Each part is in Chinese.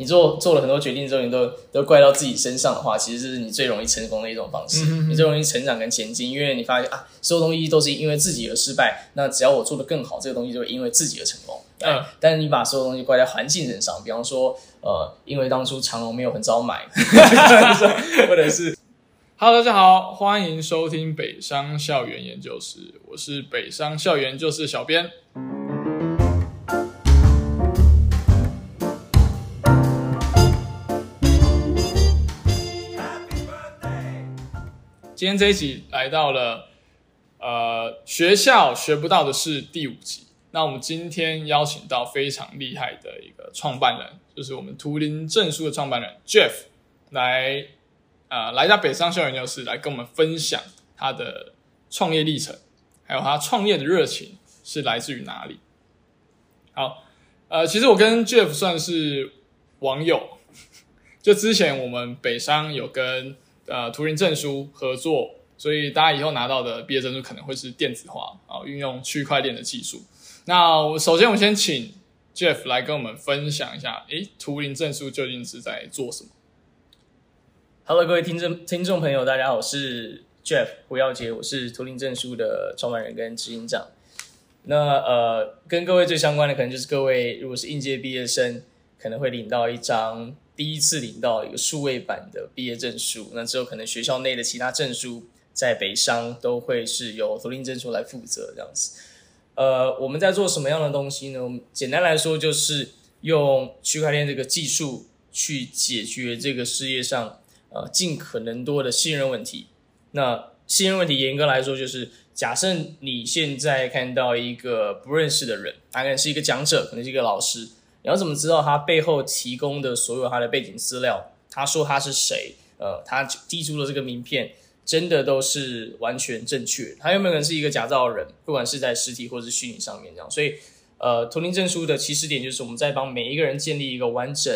你做做了很多决定之后，你都都怪到自己身上的话，其实是你最容易成功的一种方式。你最容易成长跟前进，因为你发现啊，所有东西都是因为自己而失败。那只要我做的更好，这个东西就会因为自己而成功。嗯，但是你把所有东西怪在环境身上，比方说，呃，因为当初长隆没有很早买，或者是，Hello，大家好，欢迎收听北商校园研究室，我是北商校园研究室小编。今天这一集来到了，呃，学校学不到的是第五集。那我们今天邀请到非常厉害的一个创办人，就是我们图灵证书的创办人 Jeff，来，呃，来到北商校园教室来跟我们分享他的创业历程，还有他创业的热情是来自于哪里。好，呃，其实我跟 Jeff 算是网友，就之前我们北商有跟。呃，图灵证书合作，所以大家以后拿到的毕业证书可能会是电子化啊，运用区块链的技术。那我首先我先请 Jeff 来跟我们分享一下，诶，图灵证书究竟是在做什么？Hello，各位听众听众朋友，大家好，我是 Jeff 胡耀杰，我是图灵证书的创办人跟执行长。那呃，跟各位最相关的，可能就是各位如果是应届毕业生，可能会领到一张。第一次领到一个数位版的毕业证书，那之后可能学校内的其他证书在北商都会是由图灵证书来负责这样子。呃，我们在做什么样的东西呢？简单来说，就是用区块链这个技术去解决这个世界上呃尽可能多的信任问题。那信任问题严格来说，就是假设你现在看到一个不认识的人，他可能是一个讲者，可能是一个老师。你要怎么知道他背后提供的所有他的背景资料？他说他是谁？呃，他递出的这个名片真的都是完全正确？他有没有可能是一个假造人？不管是在实体或者是虚拟上面这样。所以，呃，图灵证书的起始点就是我们在帮每一个人建立一个完整、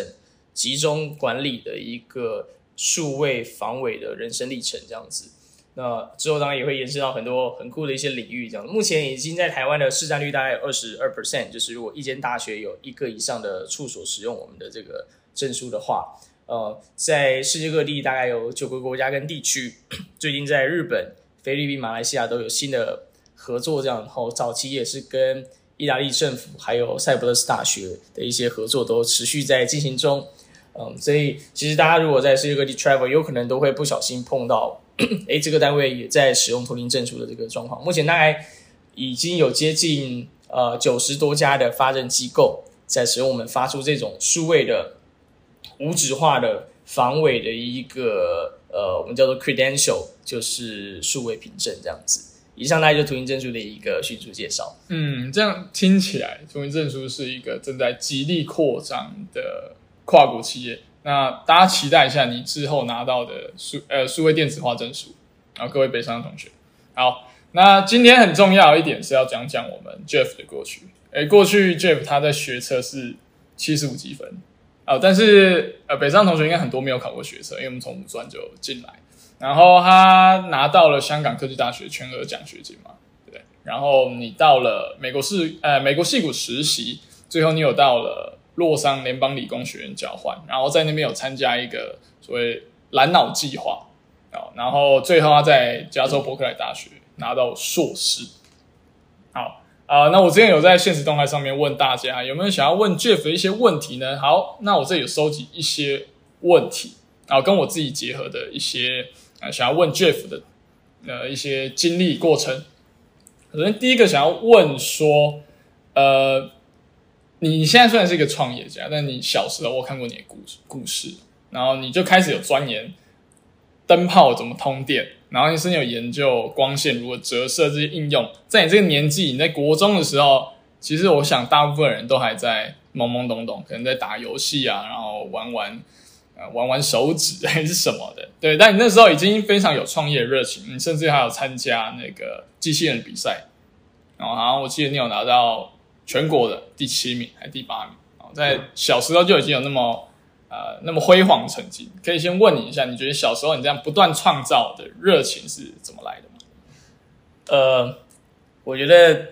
集中管理的一个数位防伪的人生历程这样子。那之后当然也会延伸到很多很酷的一些领域，这样。目前已经在台湾的市占率大概有二十二 percent，就是如果一间大学有一个以上的处所使用我们的这个证书的话，呃，在世界各地大概有九个国家跟地区，最近在日本、菲律宾、马来西亚都有新的合作，这样。然后早期也是跟意大利政府还有塞浦路斯大学的一些合作都持续在进行中。嗯，所以其实大家如果在世界各地 travel，有可能都会不小心碰到。哎，这个单位也在使用图灵证书的这个状况。目前大概已经有接近呃九十多家的发证机构在使用我们发出这种数位的无纸化的防伪的一个呃，我们叫做 credential，就是数位凭证这样子。以上大概就图灵证书的一个迅速介绍。嗯，这样听起来图灵证书是一个正在极力扩张的跨国企业。那大家期待一下你之后拿到的数呃数位电子化证书，然后各位北上的同学，好，那今天很重要一点是要讲讲我们 Jeff 的过去。诶，过去 Jeff 他在学车是七十五积分啊，但是呃北上同学应该很多没有考过学车，因为我们从五专就进来，然后他拿到了香港科技大学全额奖学金嘛，对？然后你到了美国是呃美国戏谷实习，最后你有到了。洛桑联邦理工学院交换，然后在那边有参加一个所谓蓝脑计划啊，然后最后他在加州伯克莱大学拿到硕士。好啊，那我之前有在现实动态上面问大家有没有想要问 Jeff 的一些问题呢？好，那我这里有收集一些问题啊，跟我自己结合的一些啊，想要问 Jeff 的呃一些经历过程。首先第一个想要问说，呃。你现在虽然是一个创业家，但你小时候我看过你的故事，故事，然后你就开始有钻研灯泡怎么通电，然后你甚至有研究光线如何折射这些应用。在你这个年纪，你在国中的时候，其实我想大部分人都还在懵懵懂懂，可能在打游戏啊，然后玩玩呃玩玩手指还是什么的。对，但你那时候已经非常有创业热情，你甚至还有参加那个机器人比赛，然后好像我记得你有拿到。全国的第七名还是第八名啊？在小时候就已经有那么呃那么辉煌成绩。可以先问你一下，你觉得小时候你这样不断创造的热情是怎么来的吗？呃，我觉得，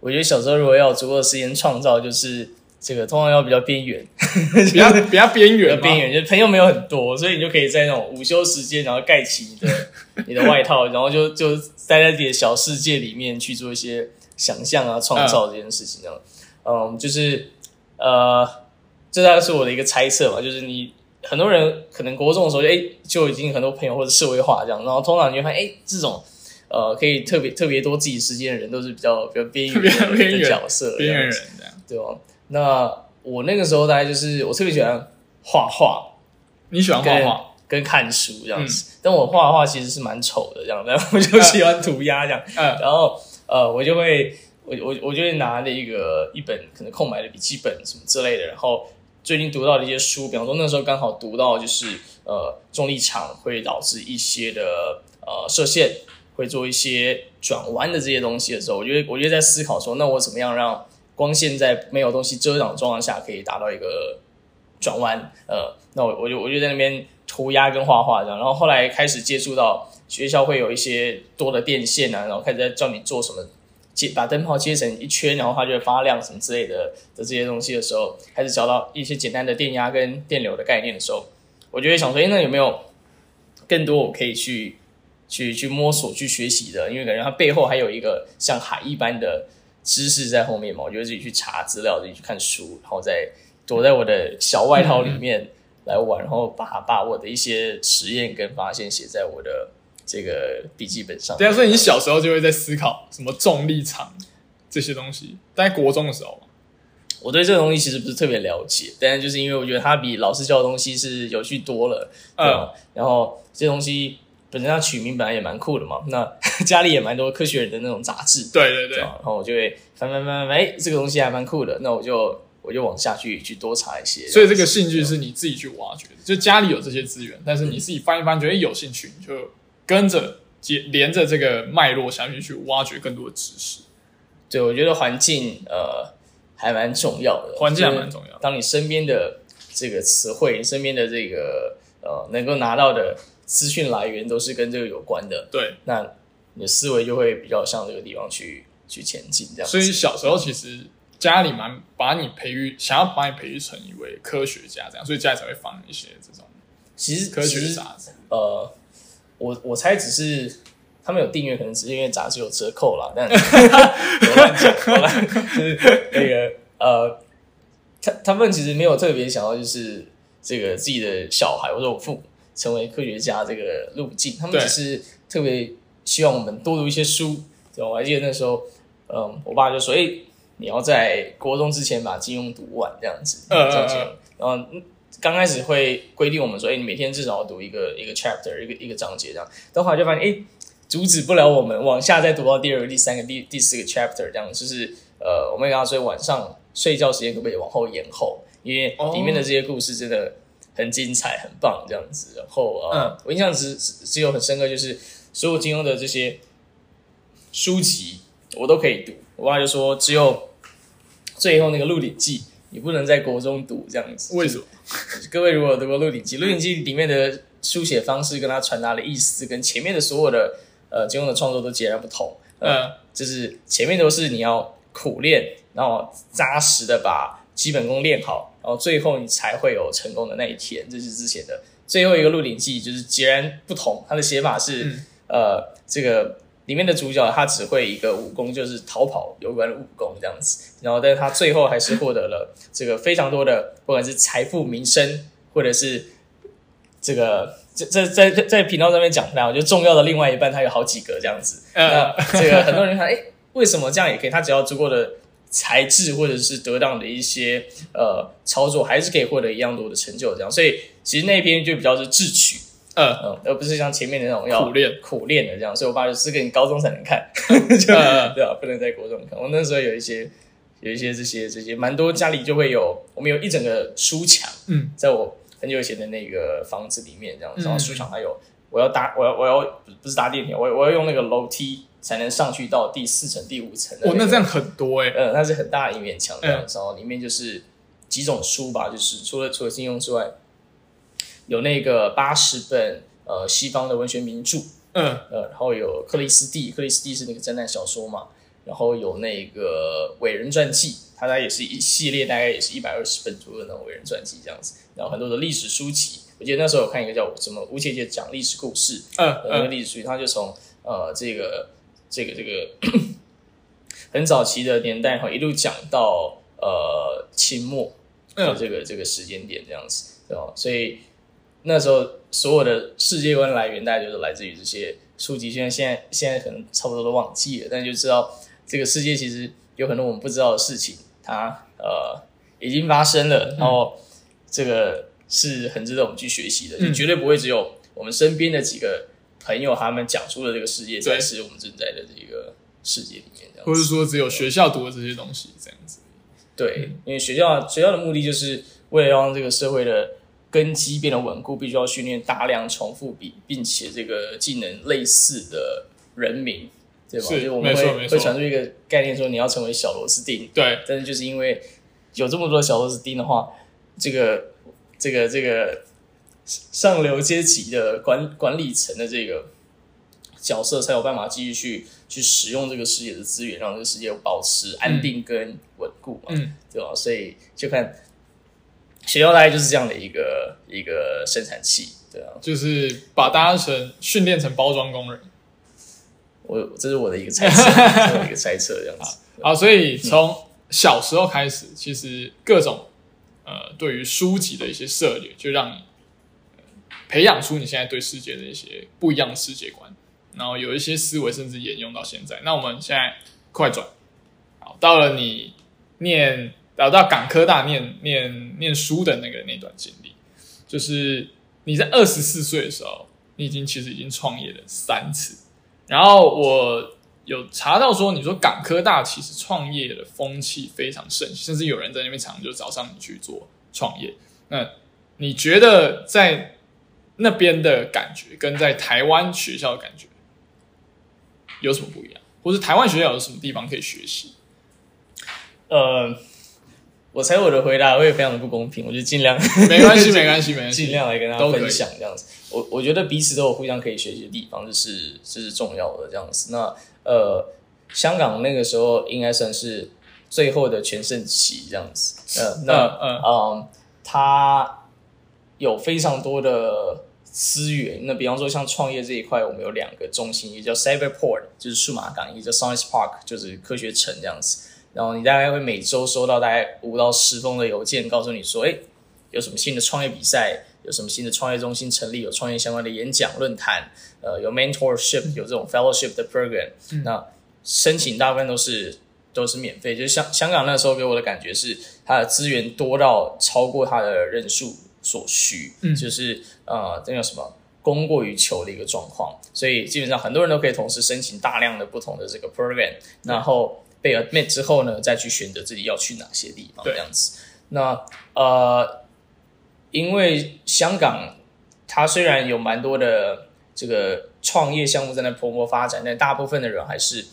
我觉得小时候如果要有足够的时间创造，就是这个通常要比较边缘，比较 比较边缘的，边缘，就是朋友没有很多，所以你就可以在那种午休时间，然后盖起你的 你的外套，然后就就待在自己的小世界里面去做一些想象啊、创造这件事情。这样，嗯，就是呃，这大概是我的一个猜测吧，就是你很多人可能国中的时候就哎就已经很多朋友或者社会化这样，然后通常你会发现哎这种。呃，可以特别特别多自己时间的人，都是比较比较边缘 的角色，边缘人这样，对吧？那我那个时候大概就是我特别喜欢画画，你喜欢画画？跟看书这样子，但我画画其实是蛮丑的这样，然后我就喜欢涂鸦这样，然后呃，我就会我我我就会拿那个一本可能空白的笔记本什么之类的，然后最近读到的一些书，比方说那时候刚好读到就是呃重力场会导致一些的呃射线。会做一些转弯的这些东西的时候，我觉得，我觉得在思考说，那我怎么样让光线在没有东西遮挡的状况下可以达到一个转弯？呃，那我我就我就在那边涂鸦跟画画这样，然后后来开始接触到学校会有一些多的电线啊，然后开始在教你做什么，接把灯泡切成一圈，然后它就会发亮什么之类的的这些东西的时候，开始找到一些简单的电压跟电流的概念的时候，我就会想说，哎，那有没有更多我可以去？去去摸索去学习的，因为感觉它背后还有一个像海一般的知识在后面嘛。我就自己去查资料，自己去看书，然后再躲在我的小外套里面来玩，然后把把我的一些实验跟发现写在我的这个笔记本上。对啊，所以你小时候就会在思考什么重力场这些东西。在国中的时候，我对这个东西其实不是特别了解，但是就是因为我觉得它比老师教的东西是有趣多了。嗯，然后这东西。本身它取名本来也蛮酷的嘛，那 家里也蛮多科学人的那种杂志，对对对，然后我就会翻翻翻翻，哎，这个东西还蛮酷的，那我就我就往下去去多查一些。所以这个兴趣是你自己去挖掘的，就家里有这些资源，但是你自己翻一翻，觉得有兴趣，你就跟着接连着这个脉络下面去挖掘更多的知识。对，我觉得环境呃还蛮重要的，环境还蛮重要。当你身边的这个词汇，你身边的这个呃能够拿到的。资讯来源都是跟这个有关的，对，那你的思维就会比较向这个地方去去前进，这样。所以小时候其实家里蛮把你培育，想要把你培育成一位科学家，这样，所以家里才会放一些这种其实科学杂志。呃，我我猜只是他们有订阅，可能只是因为杂志有折扣啦。但 乱讲，就是那个呃，他他们其实没有特别想要，就是这个自己的小孩，或者我父母。成为科学家这个路径，他们只是特别希望我们多读一些书。对，我还记得那时候，嗯，我爸就说：“哎，你要在国中之前把金庸读完，这样子。”嗯嗯嗯。然后刚开始会规定我们说：“哎，你每天至少要读一个一个 chapter，一个一个章节这样。”等后来就发现，哎，阻止不了我们往下再读到第二个、第三个、第第四个 chapter 这样。就是呃，我们跟他说晚上睡觉时间可不可以往后延后？因为里面的这些故事真的。很精彩，很棒，这样子。然后啊，我印象只只有很深刻，就是所有金庸的这些书籍，我都可以读。我爸就说，只有最后那个《鹿鼎记》，你不能在国中读这样子。为什么？各位如果读过《鹿鼎记》，《鹿鼎记》里面的书写方式跟他传达的意思，跟前面的所有的呃金庸的创作都截然不同。嗯，就是前面都是你要苦练，然后扎实的把基本功练好。然后最后你才会有成功的那一天，这是之前的最后一个《鹿鼎记》，就是截然不同。它的写法是，呃，这个里面的主角他只会一个武功，就是逃跑有关的武功这样子。然后，但是他最后还是获得了这个非常多的，不管是财富、名声，或者是这个在在在在频道上面讲出来，我觉得重要的另外一半，他有好几个这样子。那这个很多人看，哎，为什么这样也可以？他只要足够的。才智或者是得当的一些呃操作，还是可以获得一样多的成就，这样。所以其实那篇就比较是智取，嗯嗯，而不是像前面的那种要苦练苦练的这样。所以我爸就是给你高中才能看 对啊，不能在国中看。我那时候有一些有一些这些这些蛮多，家里就会有，我们有一整个书墙，嗯，在我很久以前的那个房子里面这样，然后书墙还有我要搭我要我要不是搭电梯，我我要用那个楼梯。才能上去到第四层、第五层的。哦，那这样很多哎。嗯，那是很大的一面墙，这样，然后里面就是几种书吧，就是除了除了金庸之外，有那个八十本呃西方的文学名著，嗯，呃，然后有克里斯蒂，克里斯蒂是那个侦探小说嘛，然后有那个伟人传记，它大概也是一系列，大概也是一百二十本左右的那种伟人传记这样子，然后很多的历史书籍。我记得那时候有看一个叫什么吴姐姐讲历史故事，嗯的那个嗯，历史书，他就从呃这个这个这个 很早期的年代哈，一路讲到呃清末的嗯这个、这个时间点这样子，对吧？所以那时候所有的世界观来源，大概就是来自于这些书籍。虽然现在现在可能差不多都忘记了，但就知道这个世界其实有很多我们不知道的事情，它呃已经发生了，然后这个是很值得我们去学习的，就嗯绝对不会只有我们身边的几个朋友他们讲出了这个世界，才是我们正在的这个世界里面或者。说只有学校读的这些东西这样子。对，因为学校学校的目的就是为了让这个社会的根基变得稳固，必须要训练大量重复比并且这个技能类似的人民，对吧？是就我们会会传出一个概念，说你要成为小螺丝钉，对，但是就是因为有这么多小螺丝钉的话，这个这个这个上流阶级的管管理层的这个角色才有办法继续去去使用这个世界的资源，让这个世界保持安定跟稳固嘛，嗯，对吧？所以就看学校大概就是这样的一个一个生产器，对啊，就是把大家成训练成包装工人。我这是我的一个猜测，这是我的一个猜测，这样子。好，所以从小时候开始，其实各种呃对于书籍的一些涉猎，就让你、呃培养出你现在对世界的一些不一样的世界观，然后有一些思维甚至沿用到现在。那我们现在快转，好，到了你念到到港科大念念念书的那个那段经历，就是你在二十四岁的时候，你已经其实已经创业了三次，然后我有查到说，你说港科大其实创业的风气非常盛，甚至有人在那边常常就找上你去做创业。那你觉得在那边的感觉跟在台湾学校的感觉有什么不一样？或者台湾学校有什么地方可以学习？呃，我猜我的回答会非常的不公平，我就尽量没关系，没关系，没关系，尽量来跟大家分享这样子。我我觉得彼此都有互相可以学习的地方，这是这是重要的这样子。那呃，香港那个时候应该算是最后的全盛期这样子。呃，那嗯嗯，它有非常多的资源。那比方说像创业这一块，我们有两个中心，一个叫 Cyberport，就是数码港；一个叫 Science Park，就是科学城这样子。然后你大概会每周收到大概五到十封的邮件，告诉你说，哎，有什么新的创业比赛，有什么新的创业中心成立，有创业相关的演讲论坛，呃，有 mentorship，有这种 fellowship 的 program，、那申请大部分都是都是免费。就是香香港那时候给我的感觉是，它的资源多到超过它的人数所需，嗯就是呃，这叫什么？供过于求的一个状况，所以基本上很多人都可以同时申请大量的不同的这个 program，然后被 admit 之后呢，再去选择自己要去哪些地方这样子。那呃，因为香港它虽然有蛮多的这个创业项目在那蓬勃发展，但大部分的人还是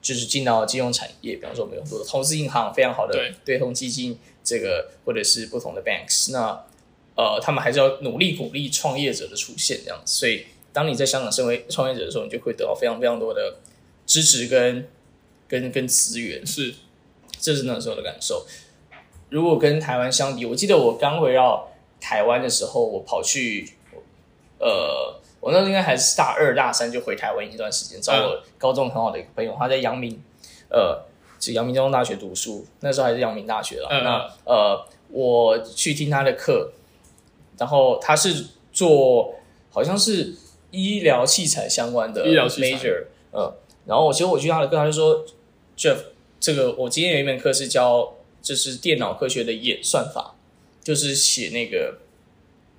就是进到金融产业，比方说我们有很多的投资银行，非常好的对对冲基金，这个或者是不同的 banks，那呃，他们还是要努力鼓励创业者的出现，这样子。所以，当你在香港身为创业者的时候，你就会得到非常非常多的支持跟跟跟资源。是这是那时候的感受。如果跟台湾相比，我记得我刚回到台湾的时候，我跑去，呃，我那时候应该还是大二大三就回台湾一段时间，找我高中很好的一个朋友，他在阳明，呃，就阳明交通大学读书，那时候还是阳明大学了。嗯那呃，我去听他的课，然后他是做好像是医疗器材相关的医疗器材呃，然后我其实我去他的课，他就说 Jeff，这个我今天有一门课是教就是电脑科学的演算法，就是写那个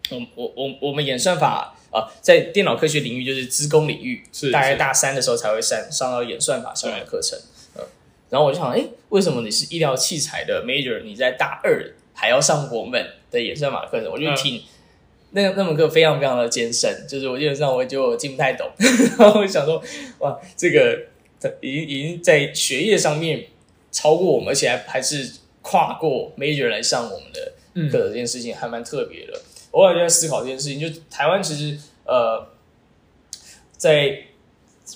我我我我们演算法啊、在电脑科学领域就是资工领域，是大概大三的时候才会上上到演算法相关的课程。呃，然后我就想，哎，为什么你是医疗器材的 major，你在大二还要上我们的演算法课程？我就嗯挺。那那门课非常非常的艰深，就是我基本上我就听不太懂，然后我就想说，哇，这个已经已经在学业上面超过我们，而且还还是跨过 major 来上我们的嗯课的这件事情，还蛮特别的。我后来就在思考这件事情，就台湾其实呃，在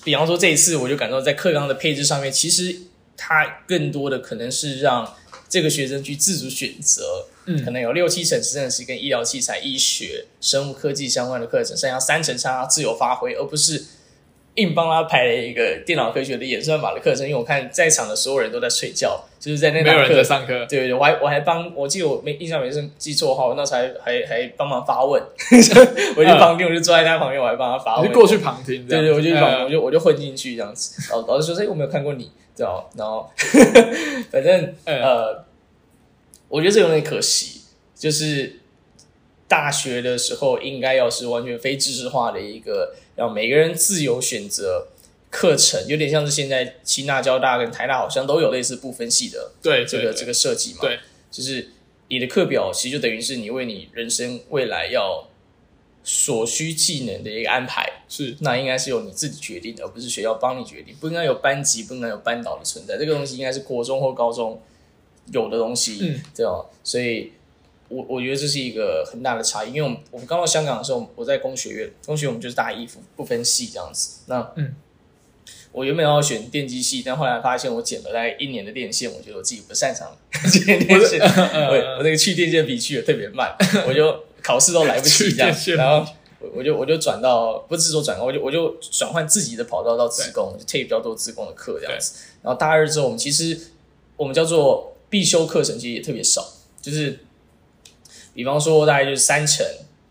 比方说这一次，我就感到在课纲的配置上面，其实它更多的可能是让这个学生去自主选择，嗯可能有六七成是真的是跟医疗器材、医学、生物科技相关的课程，剩下三成是让他自由发挥，而不是硬帮他排了一个电脑科学的演算法的课程。因为我看在场的所有人都在睡觉，就是在那没有人堂课在上课，对对对，我还我还帮我记得我没印象没是记错号，我那时候还还还帮忙发问，我就旁边我就坐在他旁边，我还帮他发问，你就过去旁听对对，我就旁嗯我就我就混进去这样子。老老师说：“哎，我没有看过你，对吧？”然后 反正嗯呃，我觉得这有点可惜，就是大学的时候应该要是完全非知识化的一个，让每个人自由选择课程，有点像是现在清大、交大跟台大好像都有类似不分系的对这个这个设计嘛。对，就是你的课表其实就等于是你为你人生未来要所需技能的一个安排。是那应该是由你自己决定的，而不是学校帮你决定。不应该有班级，不应该有班导的存在。这个东西应该是国中或高中有的东西，嗯对吧？所以我我觉得这是一个很大的差异。因为我们我们刚到香港的时候，我在工学院，工学院我们就是大一不不分系这样子。那嗯，我原本要选电机系，但后来发现我剪了大概一年的电线，我觉得我自己不擅长 剪电线，我我那个去电线笔去的特别慢，我就考试都来不及 这样然后。我我就我就转到不是说转我就我就转换自己的跑道到自工，就 take 比较多自工的课这样子。然后大二之后，我们其实我们叫做必修课程，其实也特别少，就是比方说大概就是三成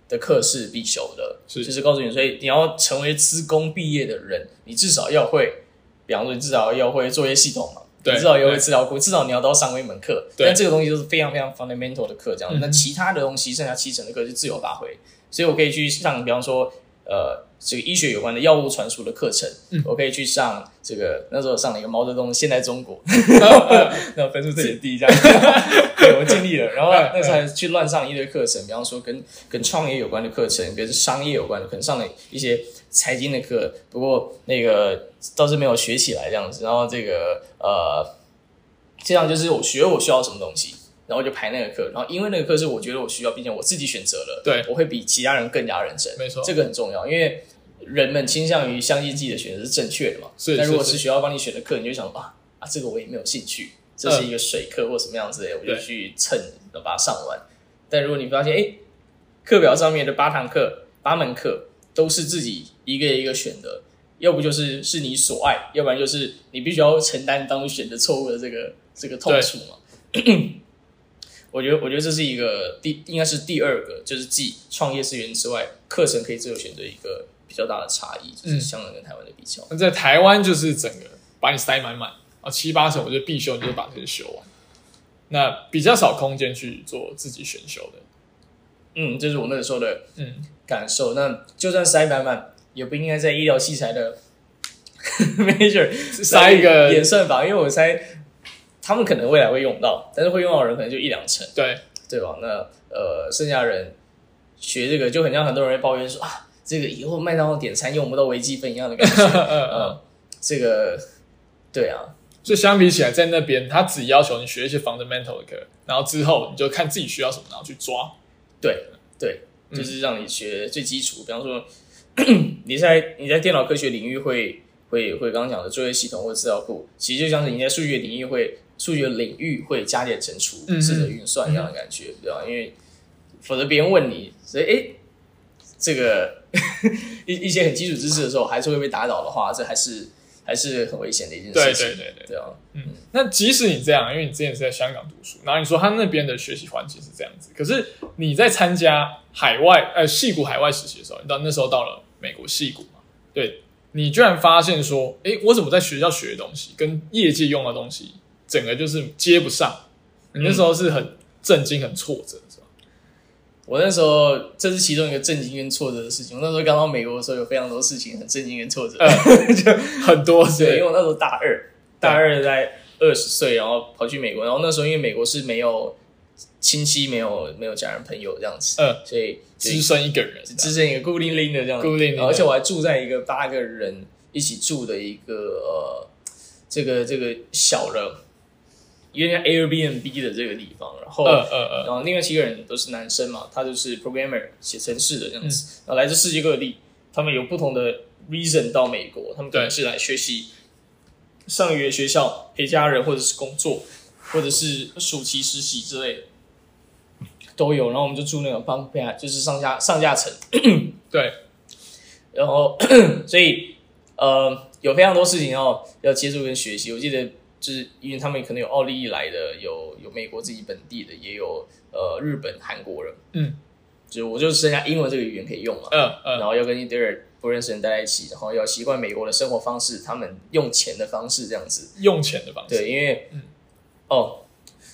的课是必修的，是就是告诉你，所以你要成为资工毕业的人，你至少要会，比方说你至少要会作业系统嘛，对你至少要会资料库，至少你要都要上过一门课。对但这个东西都是非常非常 fundamental 的课，这样。嗯那其他的东西，剩下七成的课是自由发挥，所以我可以去上，比方说呃。这个医学有关的药物传输的课程，嗯我可以去上这个。那时候上了一个毛泽东的《现代中国 》，然后分数特别低，这样。对，我尽力了。然后嗯那时候还去乱上一堆课程，比方说跟跟创业有关的课程，跟商业有关的，可能上了一些财经的课，不过那个倒是没有学起来这样子。然后这个呃，这样就是我学我需要什么东西，然后就排那个课。然后因为那个课是我觉得我需要，并且我自己选择了，对我会比其他人更加认真。没错这个很重要，因为人们倾向于相信自己的选择是正确的嘛。是但如果是是学校帮你选的课，你就想啊啊，这个我也没有兴趣，这是一个水课或什么样子的，我就去蹭把它上完。但如果你发现，哎，课表上面的八堂课、八门课都是自己一个一个选的，要不就是是你所爱，要不然就是你必须要承担当初选择错误的这个这个痛楚嘛。我觉得，我觉得这是一个第应该是第二个，就是继创业资源之外，课程可以自由选择一个比较大的差异，就是嗯香港跟台湾的比较。那在台湾就是整个把你塞满满啊，七八成我觉得必修你就把这个修完，那比较少空间去做自己选修的。嗯，这是我那个时候的嗯，感受。那就算塞满满，也不应该在医疗器材的 major 塞一个演算法，因为我猜他们可能未来会用到，但是会用到的人可能就一两成，对，对吧？那呃，剩下人学这个就很像很多人会抱怨说啊，这个以后麦当劳点餐用不到微积分一样的感觉。嗯这个对啊，所以相比起来，在那边他只要求你学一些 fundamental 的课，然后之后你就看自己需要什么，然后去抓。对对，嗯就是让你学最基础，比方说 你在你在电脑科学领域会会会刚刚讲的作业系统或资料库，其实就像是你在数学领域会数学领域会加减乘除、嗯试着运算一样的感觉，对吧？因为否则别人问你，所以诶，这个 一一些很基础知识的时候，还是会被打倒的话，这还是还是很危险的一件事情，对对对。对啊，嗯，那即使你这样，因为你之前是在香港读书，然后你说他那边的学习环境是这样子，可是你在参加海外呃戏谷海外实习的时候，你到那时候到了美国戏谷嘛，对你居然发现说，诶，我怎么在学校学的东西跟业界用的东西，整个就是接不上，你那时候是很震惊、很挫折，是吧？我那时候这是其中一个震惊跟挫折的事情。我那时候刚到美国的时候，有非常多事情很震惊跟挫折。就很多对，因为，我那时候大二，大二在二十岁，然后跑去美国，然后那时候因为美国是没有亲戚、没有没有家人朋友这样子，嗯，所以就只身一个人，只剩一个孤零零的这样子，孤零零的而且我还住在一个八个人一起住的一个呃这个这个小的，有点像 Airbnb 的这个地方，然后。嗯嗯嗯，然后另外七个人都是男生嘛，他就是 programmer 写程式的这样嗯子，然后来自世界各地，他们有不同的 reason 到美国，他们可能是来学习上语言学校、陪家人或者是工作，或者是暑期实习之类的都有。然后我们就住那种 bunk bed，就是上下上下层。对，然后 所以呃有非常多事情要要接触跟学习。我记得就是因为他们可能有奥利利来的，有有美国自己本地的，也有呃日本、韩国人。嗯，就我就剩下英文这个语言可以用嘛。嗯嗯，然后要跟一堆人不认识人待在一起，然后要习惯美国的生活方式，他们用钱的方式这样子。用钱的方式，对，因为、嗯哦，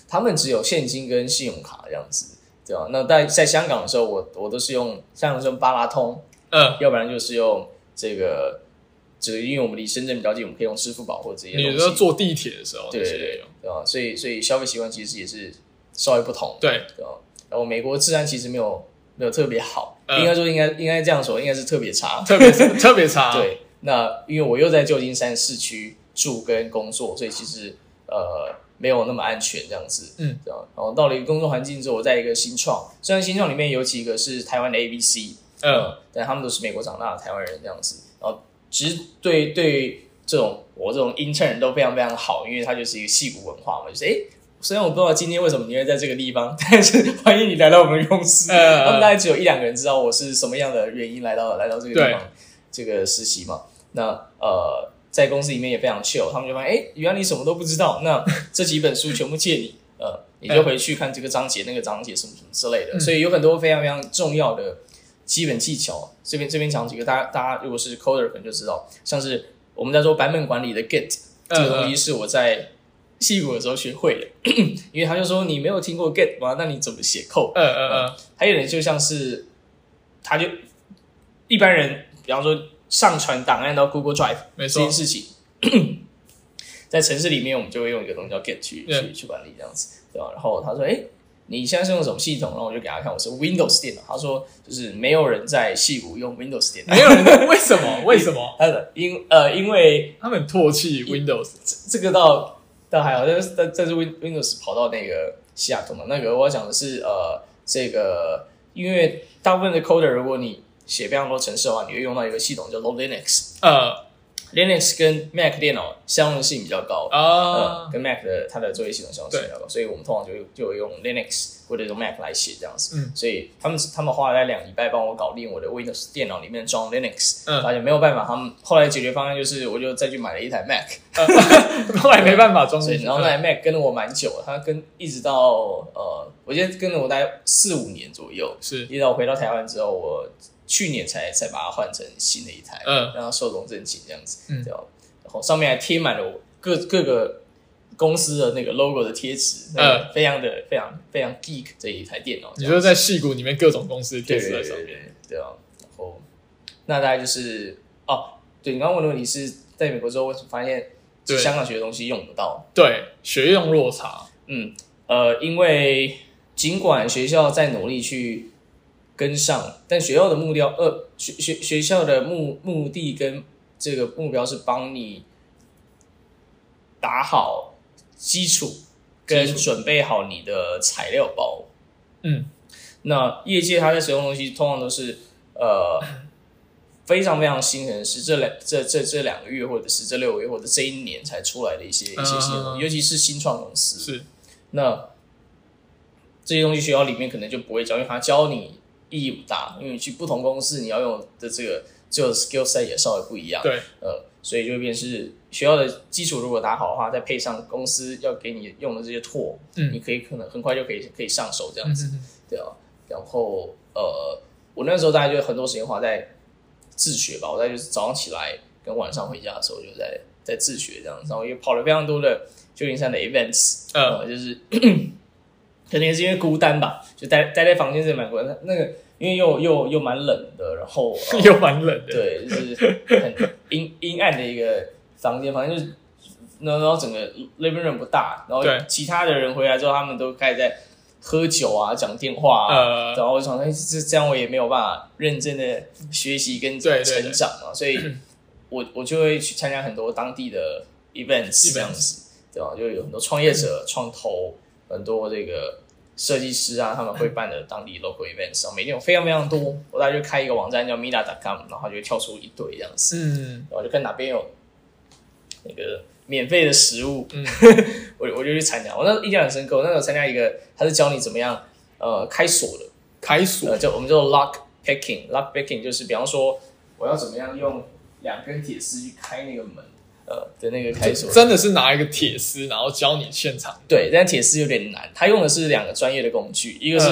他们只有现金跟信用卡这样子，对吧？那在在香港的时候，我我都是用香港是用八达通，嗯，要不然就是用这个，就是因为我们离深圳比较近，我们可以用支付宝或者这些你东西，说坐地铁的时候，对对吧？所以所以消费习惯其实也是稍微不同，对，对吧？然后美国治安其实没有没有特别好，嗯应该说应该应该这样说，应该是特别差，特别特别差，，对，那因为我又在旧金山市区住跟工作，所以其实呃没有那么安全这样子。嗯，对啊。然后到了一个工作环境之后，我在一个新创，虽然新创里面有几个是台湾的 ABC，嗯，但他们都是美国长大的台湾人这样子。其实对对这种我这种 intern 都非常非常好，因为它就是一个戏骨文化嘛，就是诶。虽然我不知道今天为什么你会在这个地方，但是欢迎你来到我们公司。呃他们大概只有一两个人知道我是什么样的原因来到来到这个地方这个实习嘛。那呃，在公司里面也非常 chill，他们就发现，哎，原来你什么都不知道，那这几本书全部借你，呃，你就回去看这个章节、那个章节什么什么之类的。嗯所以有很多非常非常重要的基本技巧。这边这边讲几个，大家大家如果是 coder 可能就知道，像是我们在做版本管理的 Git 这个东西是我在戏骨的时候学会的，因为他就说你没有听过 Git 吗？那你怎么写 code？嗯嗯嗯，还有点就像是，他就一般人，比方说上传档案到 Google Drive 没错这件，事情，在城市里面我们就会用一个东西叫 Git 去对去去管理这样子，对吧？然后他说：“哎，你现在是用什么系统？”然后我就给他看，我是 Windows 电脑。他说：“就是没有人在戏谷用 Windows 电脑。”没有人为什么？为什么？他的因呃，因为他们唾弃 Windows，这个倒倒还好，但是但但是 Win Windows 跑到那个西雅图嘛，那个我要讲的是呃，这个因为大部分的 coder 如果你写非常多程式的话，你会用到一个系统叫 Linux。呃 Linux 跟 Mac 电脑相容性比较高，啊呃，，跟 Mac 的它的作业系统相容性比较高，所以我们通常就就用 Linux 或者用 Mac 来写这样子。嗯。所以他们他们花了两礼拜帮我搞定我的 Windows 电脑里面装 Linux，嗯。发现没有办法，他们后来解决方案就是我就再去买了一台 Mac，后来没办法装进去，所以然后那台 Mac 跟了我蛮久了，它跟一直到呃，我觉得跟了我大概四五年左右，是。一直到我回到台湾之后，我去年才才把它换成新的一台，嗯。让它寿终正寝这样子，嗯。对吧？然后上面还贴满了我各各个公司的那个 logo 的贴纸，嗯。非常的非常非常 geek 这一台电脑，你说在戏谷里面各种公司的对贴纸在上面，对啊，然后那大概就是哦，对你刚刚问的问题是在美国之后为什么发现对。香港学的东西用不到？对，学用落差，嗯，呃，因为尽管学校在努力去跟上，但学校的目标，呃，学学学校的目目的跟这个目标是帮你打好基础，跟准备好你的材料包。嗯，那业界他在使用的东西，通常都是呃 非常非常新，可能是这两这这这两个月，或者是这六个月，或者这一年才出来的一些一些新的东西，嗯尤其是新创公司。是那这些东西学校里面可能就不会教，因为他教你意义不大，因为你去不同公司你要用的这个这个 skill set 也稍微不一样。对，呃，所以就会变成是学校的基础如果打好的话，再配上公司要给你用的这些 tool，嗯你可以可能很快就可以可以上手这样子。对啊，然后呃，我那时候大概就很多时间花在自学吧，我在就是早上起来跟晚上回家的时候就在在自学这样子，然后也跑了非常多的旧金山的 events，嗯呃，就是可能也是因为孤单吧，就待待在房间是蛮孤单，那个因为又又又蛮冷的，然后、又蛮冷的，对，就是很阴阴暗的一个房间，反正就是，然后然后整个 living room 不大，然后其他的人回来之后，他们都开始在喝酒啊、讲电话啊，呃然后我想，哎，这这样我也没有办法认真的学习跟对对对成长嘛，所以 我我就会去参加很多当地的 events 这样子，对吧？就有很多创业者、创投，很多这个设计师啊，他们会办的当地 local events，每天有非常非常多，我大概就开一个网站叫 Mila.com，然后就跳出一堆这样子，嗯。然后就看哪边有那个免费的食物，嗯。我我就去参加。我那时候印象很深刻，我那时候参加一个，他是教你怎么样呃开锁的，开锁。呃，叫我们叫做 lock picking。lock picking 就是比方说我要怎么样用两根铁丝去开那个门，呃的那个开锁。真的是拿一个铁丝，然后教你现场。对，但铁丝有点难，他用的是两个专业的工具，一个是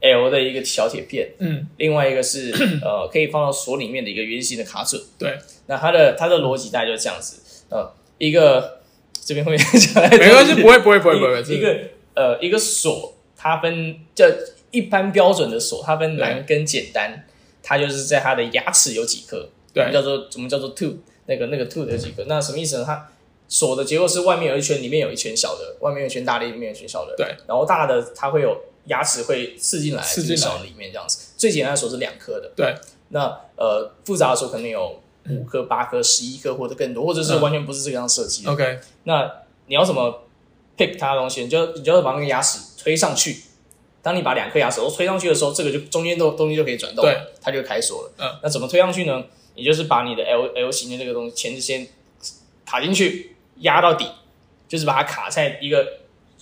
L 的一个小铁片，嗯，另外一个是呃可以放到锁里面的一个圆形的卡榫。对，那它的它的逻辑大概就是这样子，呃，一个这边会讲没关系，不会不会不会不会，一一个呃一个锁，它分叫一般标准的锁，它分难跟简单，它就是在它的牙齿有几颗，我们对叫做我们叫做 two，那个那个 two 的几个，那什么意思呢？它锁的结构是外面有一圈，里面有一圈小的，外面有一圈大的，里面有一圈小的，对，然后大的它会有牙齿会刺进来，刺进小的里面这样子。最简单的锁是两颗的，对，那呃复杂的锁可能有五颗、八颗、十一颗或者更多，或者是嗯完全不是这个样设计的。OK，那你要怎么 pick 它的东西？你就你就要把那个牙齿推上去。当你把两颗牙齿都推上去的时候，这个就中间都东西就可以转动，对，它就开锁了。嗯，那怎么推上去呢？你就是把你的 L L 型的这个东西钳子先卡进去，压到底，就是把它卡在一个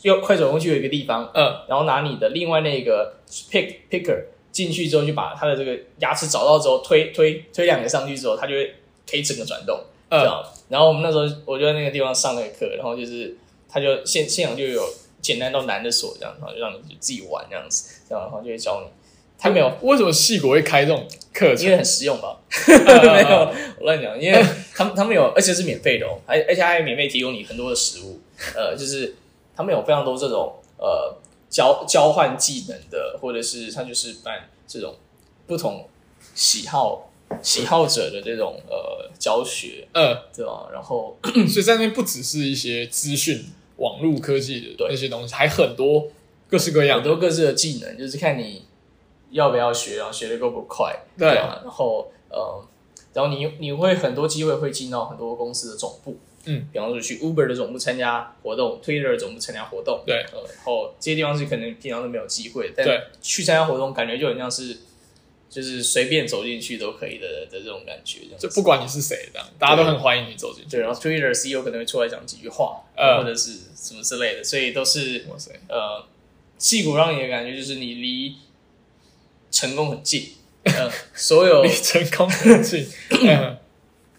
又快走工具有一个地方，嗯，然后拿你的另外那个 pick picker 进去之后，就把它的这个牙齿找到之后，推推推两个上去之后，它就会可以整个转动。这嗯，然后我们那时候我就在那个地方上那个课，然后就是他就现现场就有简单到难的锁这样，然后就让你自己玩这样子，这样然后就会教你。他没有，为什么戏国会开这种课程？因为很实用吧？嗯 没有，我乱讲，因为他们他们有，而且是免费的哦，还而且还免费提供你很多的食物，呃，就是他们有非常多这种呃交交换技能的，或者是他就是办这种不同喜好喜好者的这种呃教学，嗯，对吧？然后 所以在那边不只是一些资讯、网络科技的对。那些东西，还很多各式各样多各自的技能，就是看你要不要学，然后学的够不快，对。啊？然后呃，然后你你会很多机会会进到很多公司的总部，嗯，比方说去 Uber 的总部参加活动，Twitter 的总部参加活动，对。呃，然后这些地方是可能平常都没有机会，但对。去参加活动感觉就很像是就是随便走进去都可以的的这种感觉，就不管你是谁，这样大家都很欢迎你走进去。对，然后 Twitter CEO 可能会出来讲几句话，呃。或者是什么之类的，所以都是哇塞，呃，戏骨让你的感觉就是你离成功很近，呃，所有 离成功很近。嗯，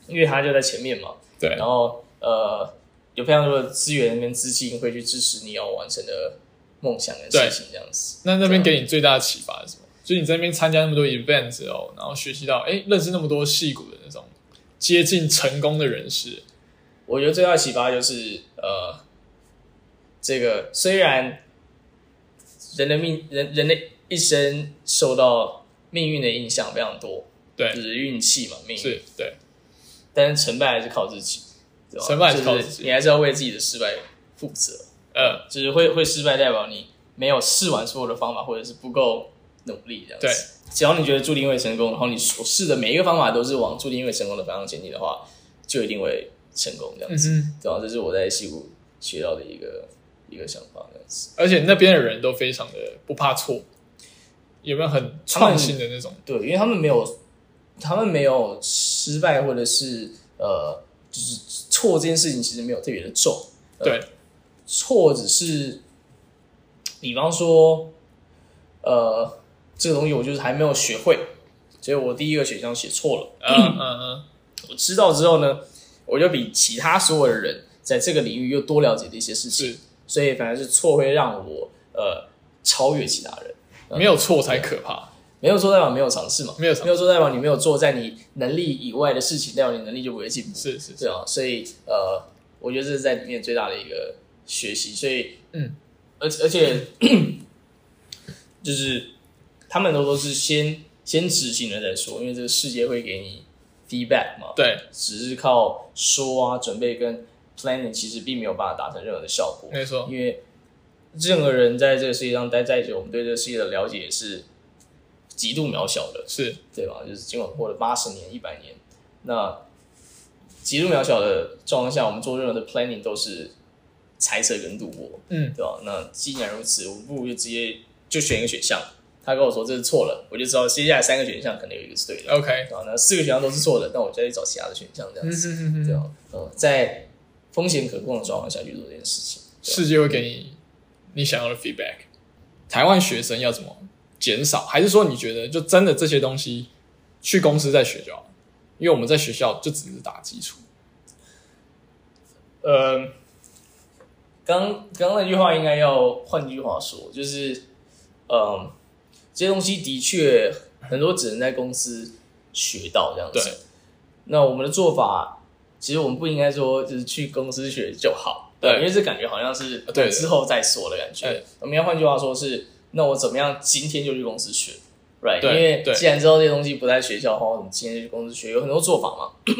因为他就在前面嘛，对然后呃，有非常多的资源跟资金会去支持你要完成的梦想跟事情，这样子。那那边给你最大的启发是什么？就是你在那边参加那么多 event 之后，然后学习到，哎，认识那么多戏骨的那种接近成功的人士。我觉得最大的启发就是呃，这个虽然人的命人人的一生受到命运的影响非常多，对就，是运气嘛，命运。是，对，但是成败还是靠自己，对吧成败还是靠自己你还是要为自己的失败负责。呃，就是会会失败，代表你没有试完所有的方法，或者是不够努力这样子。对，只要你觉得注定会成功，然后你所试的每一个方法都是往注定会成功的方向前进的话，就一定会成功这样子。嗯，对吧？这是我在西湖学到的一个一个想法，这样子。而且那边的人都非常的不怕错，有没有很创新的那种？对，因为他们没有，他们没有失败，或者是呃，就是错这件事情其实没有特别的重。呃对，错只是，比方说，呃，这个东西我就是还没有学会，所以我第一个选项写错了。嗯嗯嗯，我知道之后呢，我就比其他所有的人在这个领域又多了解的一些事情，是所以反而是错会让我呃超越其他人。没有错才可怕。没有错代表没有尝试嘛，没有没有错代表你没有做在你能力以外的事情，代表你能力就不会进步。是是是，对啊，所以呃，我觉得这是在里面最大的一个学习。所以嗯，而而且 就是他们都都是先先执行了再说，因为这个世界会给你 feedback 嘛。对，只是靠说啊、准备跟 planning，其实并没有办法达成任何的效果。没错，因为任何人在这个世界上待再久，我们对这个世界的了解也是极度渺小的。是对吧？就是尽管过了八十年、一百年，那极度渺小的状况下，我们做任何的 planning 都是猜测跟赌博，嗯，对吧？那既然如此，我们不如就直接就选一个选项。他跟我说这是错了，我就知道接下来三个选项可能有一个是对的，OK，啊，那四个选项都是错的，那我再去找其他的选项，这样嗯子，对吧？嗯，在风险可控的状况下去做这件事情。世界会给你你想要的 feedback。台湾学生要怎么减少？还是说你觉得就真的这些东西去公司再学就好？因为我们在学校就只是打基础。呃，刚刚那句话应该要换句话说，就是，嗯，这些东西的确很多只能在公司学到这样对子。那我们的做法，其实我们不应该说就是去公司学就好，对。因为这感觉好像是对对。之后再说的感觉。我们要换句话说是，那我怎么样今天就去公司学，right？对因为既然知道这些东西不在学校的话，我们今天就去公司学，有很多做法嘛。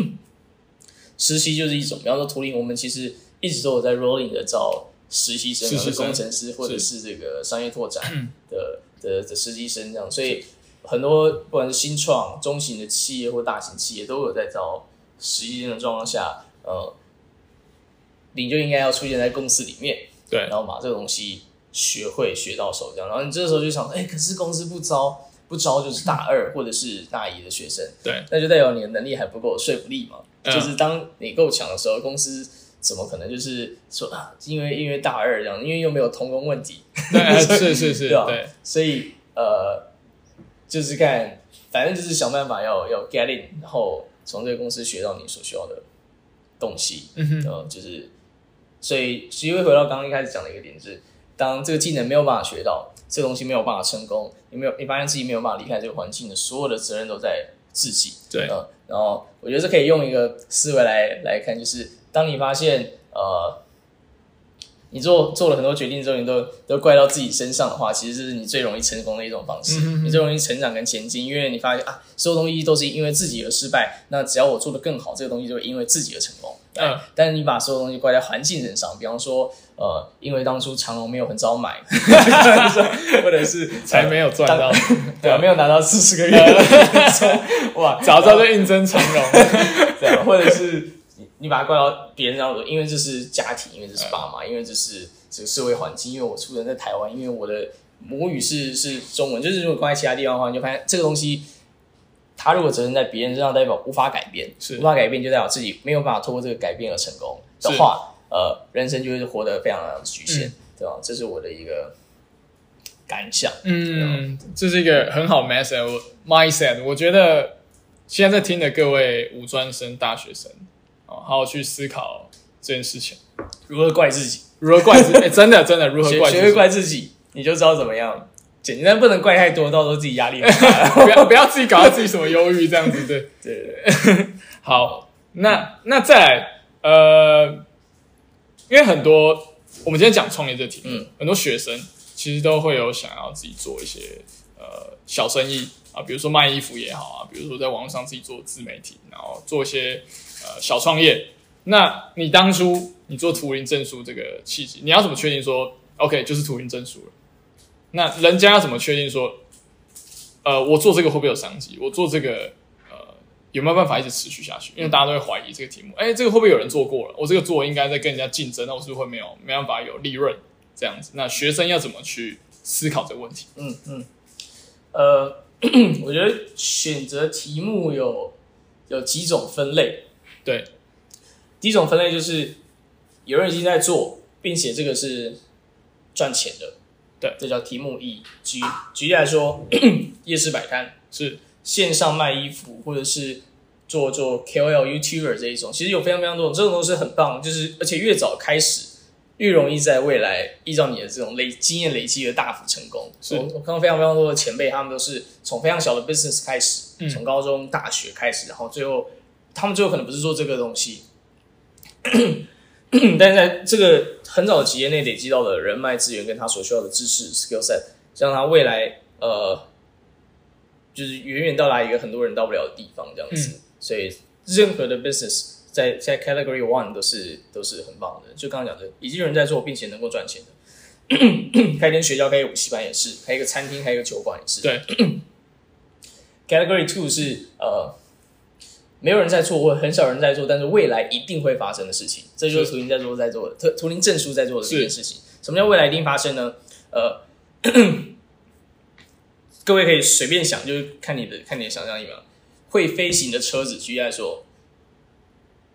实习就是一种，比方说图灵，我们其实一直都有在 rolling 的招实习生，实习生或者工程师，或者是。这个商业拓展 的的的实习生这样，所以很多不管是新创、中型的企业或大型企业都有在招实习生的状况下，呃，你就应该要出现在公司里面，对。然后把这个东西学会学到手，这样，然后你这时候就想，哎、可是公司不招，不招就是大二或者是大一的学生，对。那就代表你的能力还不够说服力嘛。嗯。就是当你够强的时候，公司怎么可能就是说啊，因为因为大二这样，因为又没有童工问题，对，是是是，对吧？对。所以呃，就是看，反正就是想办法要要 get in，然后从这个公司学到你所需要的东西，嗯哼，呃，就是，所以其实会回到刚刚一开始讲的一个点，就是当这个技能没有办法学到，这个东西没有办法成功，你没有，你发现自己没有办法离开这个环境的所有的责任都在自己，对。嗯，然后我觉得这可以用一个思维来来看，就是当你发现呃，你做做了很多决定之后，你都都怪到自己身上的话，其实这是你最容易成功的一种方式，你最容易成长跟前进，因为你发现啊，所有东西都是因为自己而失败，那只要我做的更好，这个东西就会因为自己而成功。嗯，但是你把所有东西怪在环境身上，比方说，呃，因为当初长隆没有很早买，或者是 才没有赚到，对啊，没有拿到四十个月，哇，早知道就应征长隆。对啊，或者是你你把它怪到别人上头，因为这是家庭，因为这是爸妈，因为这是这个社会环境，因为我出生在台湾，因为我的母语是是中文，就是如果关在其他地方的话，你就发现这个东西，它如果责任在别人身上，代表无法改变，是无法改变，就代表自己没有办法透过这个改变而成功的话，呃，人生就会活得非常的局限，嗯对吧？这是我的一个感想。嗯，这是一个很好。我 mindset，我觉得现在在听的各位五专生、大学生，哦，好好去思考这件事情，如何怪自己？如何怪自己？哎真的真的如何怪自己？学学会怪自己，你就知道怎么样。简单不能怪太多，到时候自己压力很大。不要不要自己搞到自己什么忧郁这样子，对。对 对对，好，那那再来，呃，因为很多我们今天讲创业这题，嗯，很多学生其实都会有想要自己做一些呃小生意啊，比如说卖衣服也好啊，比如说在网络上自己做自媒体，然后做一些呃小创业。那你当初你做图灵证书这个契机，你要怎么确定说 OK 就是图灵证书了？那人家要怎么确定说，呃，我做这个会不会有商机？我做这个呃有没有办法一直持续下去？因为大家都会怀疑这个题目，哎，这个会不会有人做过了？我这个做应该在跟人家竞争，那我是不是会没有没办法有利润这样子？那学生要怎么去思考这个问题？嗯嗯，呃，我觉得选择题目有有几种分类。对，第一种分类就是有人已经在做，并且这个是赚钱的，对，这叫题目一。举举例来说，夜市摆摊、是线上卖衣服，或者是做做 KOL、YouTuber 这一种，其实有非常非常多种，这种东西很棒，就是而且越早开始。越容易在未来依照你的这种累经验累积而大幅成功。是我我看到非常非常多的前辈，他们都是从非常小的 business 开始，嗯从高中、大学开始，然后最后他们最后可能不是做这个东西，但是在这个很早的企业内累积到的人脉资源跟他所需要的知识 skill set，让他未来呃就是远远到达一个很多人到不了的地方这样子。所以任何的 business 在在 category one 都是都是很棒的。就刚刚讲的，已经有人在做，并且能够赚钱的。开一间学校，开一个补习班也是，开一个餐厅，开一个酒馆也是。对 Category two 是呃，没有人在做，或很少人在做，但是未来一定会发生的事情。这就是是图灵在做在做的，图图灵证书在做的这件事情。什么叫未来一定发生呢？呃，各位可以随便想，就是看你的看你的想象力嘛。会飞行的车子，举例来说，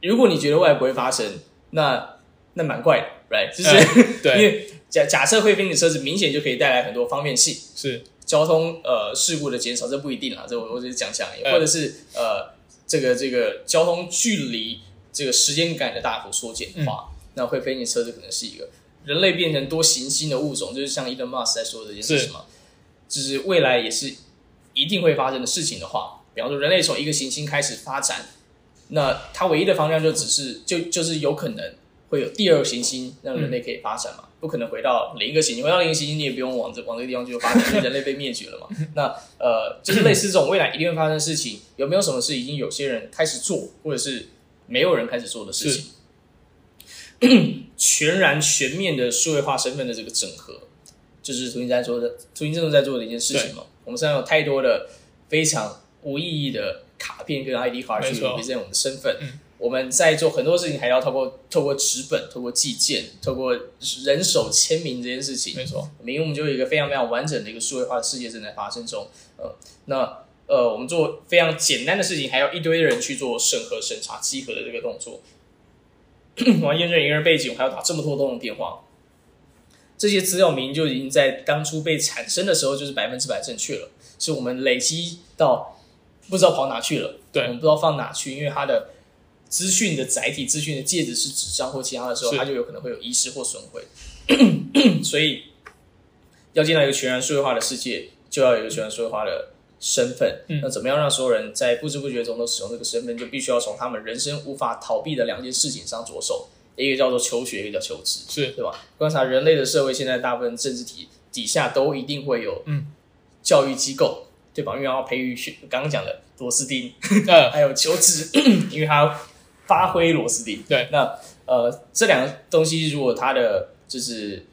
如果你觉得未来不会发生，那那蛮怪的，right？就是、嗯 对因为假假设会飞行的车子明显就可以带来很多方便性，是交通呃事故的减少，这不一定啦，这我我只是讲讲而已，嗯或者是呃这个这个交通距离这个时间感的大幅缩减的话，那会飞行的车子可能是一个人类变成多行星的物种，就是像伊登马斯在说的这件事情嘛，就是未来也是一定会发生的事情的话，比方说人类从一个行星开始发展，那它唯一的方向就只是就就是有可能会有第二个行星让人类可以发展嘛，不可能回到另一个行星，回到另一个行星你也不用往这往这个地方去发展，因为 人类被灭绝了嘛。那呃，就是类似这种未来一定会发生的事情，有没有什么是已经有些人开始做，或者是没有人开始做的事情？全然全面的数位化身份的这个整合，就是图形在做的，图形正在做的一件事情嘛。我们身上有太多的非常无意义的卡片跟 ID 卡去没错 represent 我们的身份。嗯我们在做很多事情，还要透过透过纸本、透过寄件、透过人手签名这件事情。没错，明我们就有一个非常非常完整的一个数位化的世界正在发生中。呃，那呃，我们做非常简单的事情，还要一堆人去做审核、审查、稽核的这个动作。我要验证一个人背景，我还要打这么多通的电话。这些资料明明就已经在当初被产生的时候就是百分之百正确了，是我们累积到不知道跑哪去了，对我们不知道放哪去，因为它的资讯的载体、资讯的介质是纸张或其他的时候，它就有可能会有遗失或损毁。所以要进到一个全然数字化的世界，就要有一个全然数字化的身份。嗯那怎么样让所有人在不知不觉中都使用这个身份，就必须要从他们人生无法逃避的两件事情上着手，一个叫做求学，一个叫求知。是对吧？观察人类的社会，现在大部分政治体底下都一定会有嗯教育机构，对吧？因为要培育学刚刚讲的螺丝钉，呃 还有求职，因为它要发挥螺丝钉。对，那呃，这两个东西如果它的就是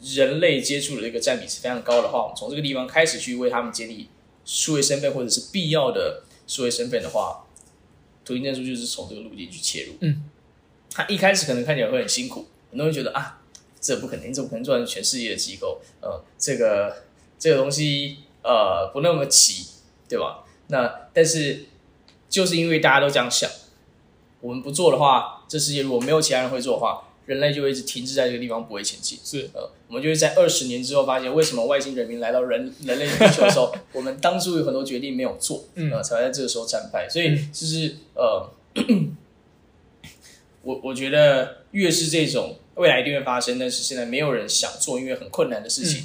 人类接触的这个占比是非常高的话，我们从这个地方开始去为他们建立数位身份或者是必要的数位身份的话，图形证书就是从这个路径去切入。嗯，他一开始可能看起来会很辛苦，很多人觉得啊，这不可能，你怎么可能做成全世界的机构？呃，这个这个东西呃不那么齐，对吧？那但是就是因为大家都这样想，我们不做的话，这世界如果没有其他人会做的话，人类就会一直停滞在这个地方，不会前进。是呃，我们就会在二十年之后发现，为什么外星人民来到人人类地球的时候，我们当初有很多决定没有做，嗯呃，才会在这个时候战败。所以就是呃，我我觉得越是这种未来一定会发生，但是现在没有人想做，因为很困难的事情，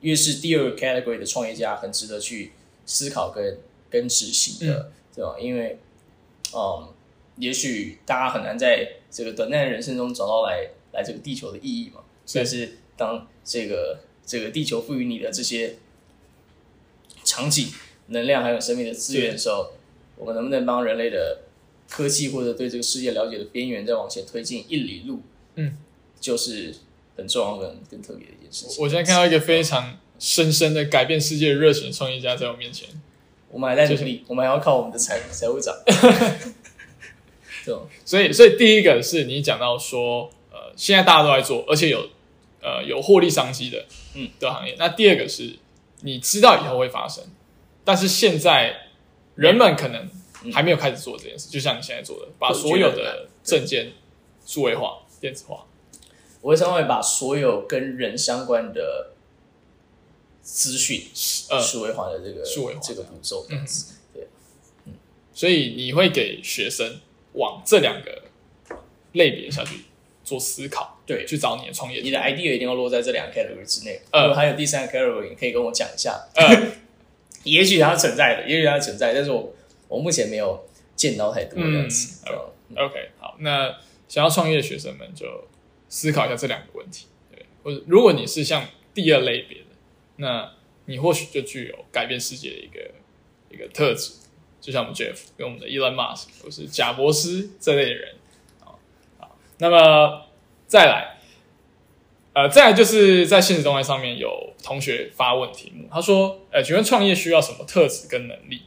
越是第二个 category 的创业家很值得去思考跟跟执行的，对吧？因为嗯，也许大家很难在这个短暂的人生中找到来来这个地球的意义嘛。但是当这个这个地球赋予你的这些场景、能量还有生命的资源的时候，我们能不能帮人类的科技或者对这个世界了解的边缘再往前推进一里路？嗯，就是很重要跟更特别的一件事情。我现在看到一个非常深深的改变世界的热情的创业家在我面前。我们还在努力，我们还要靠我们的财财务长。所以，所以第一个是你讲到说，呃，现在大家都在做，而且有呃有获利商机的，嗯。的行业。那第二个是你知道以后会发生，但是现在人们可能还没有开始做这件事，就像你现在做的，把所有的证件数位化、电子化。我会稍微把所有跟人相关的资讯呃，数位化的这个数位化这个步骤，这样子。所以你会给学生往这两个类别下去做思考，对去找你的创业你的 idea 一定要落在这两个 category 之内。呃如果还有第三个 category，你可以跟我讲一下。呃，也许它存在的，也许它存在，但是我我目前没有见到太多这样子。嗯 OK，好，那想要创业的学生们就思考一下这两个问题。对，或者如果你是像第二类别的，那你或许就具有改变世界的一个一个特质，就像我们 Jeff 跟我们的 Elon Musk 或是贾博斯这类的人。啊，好，那么再来，呃，再来就是在现实动态上面有同学发问题目，他说：“呃，请问创业需要什么特质跟能力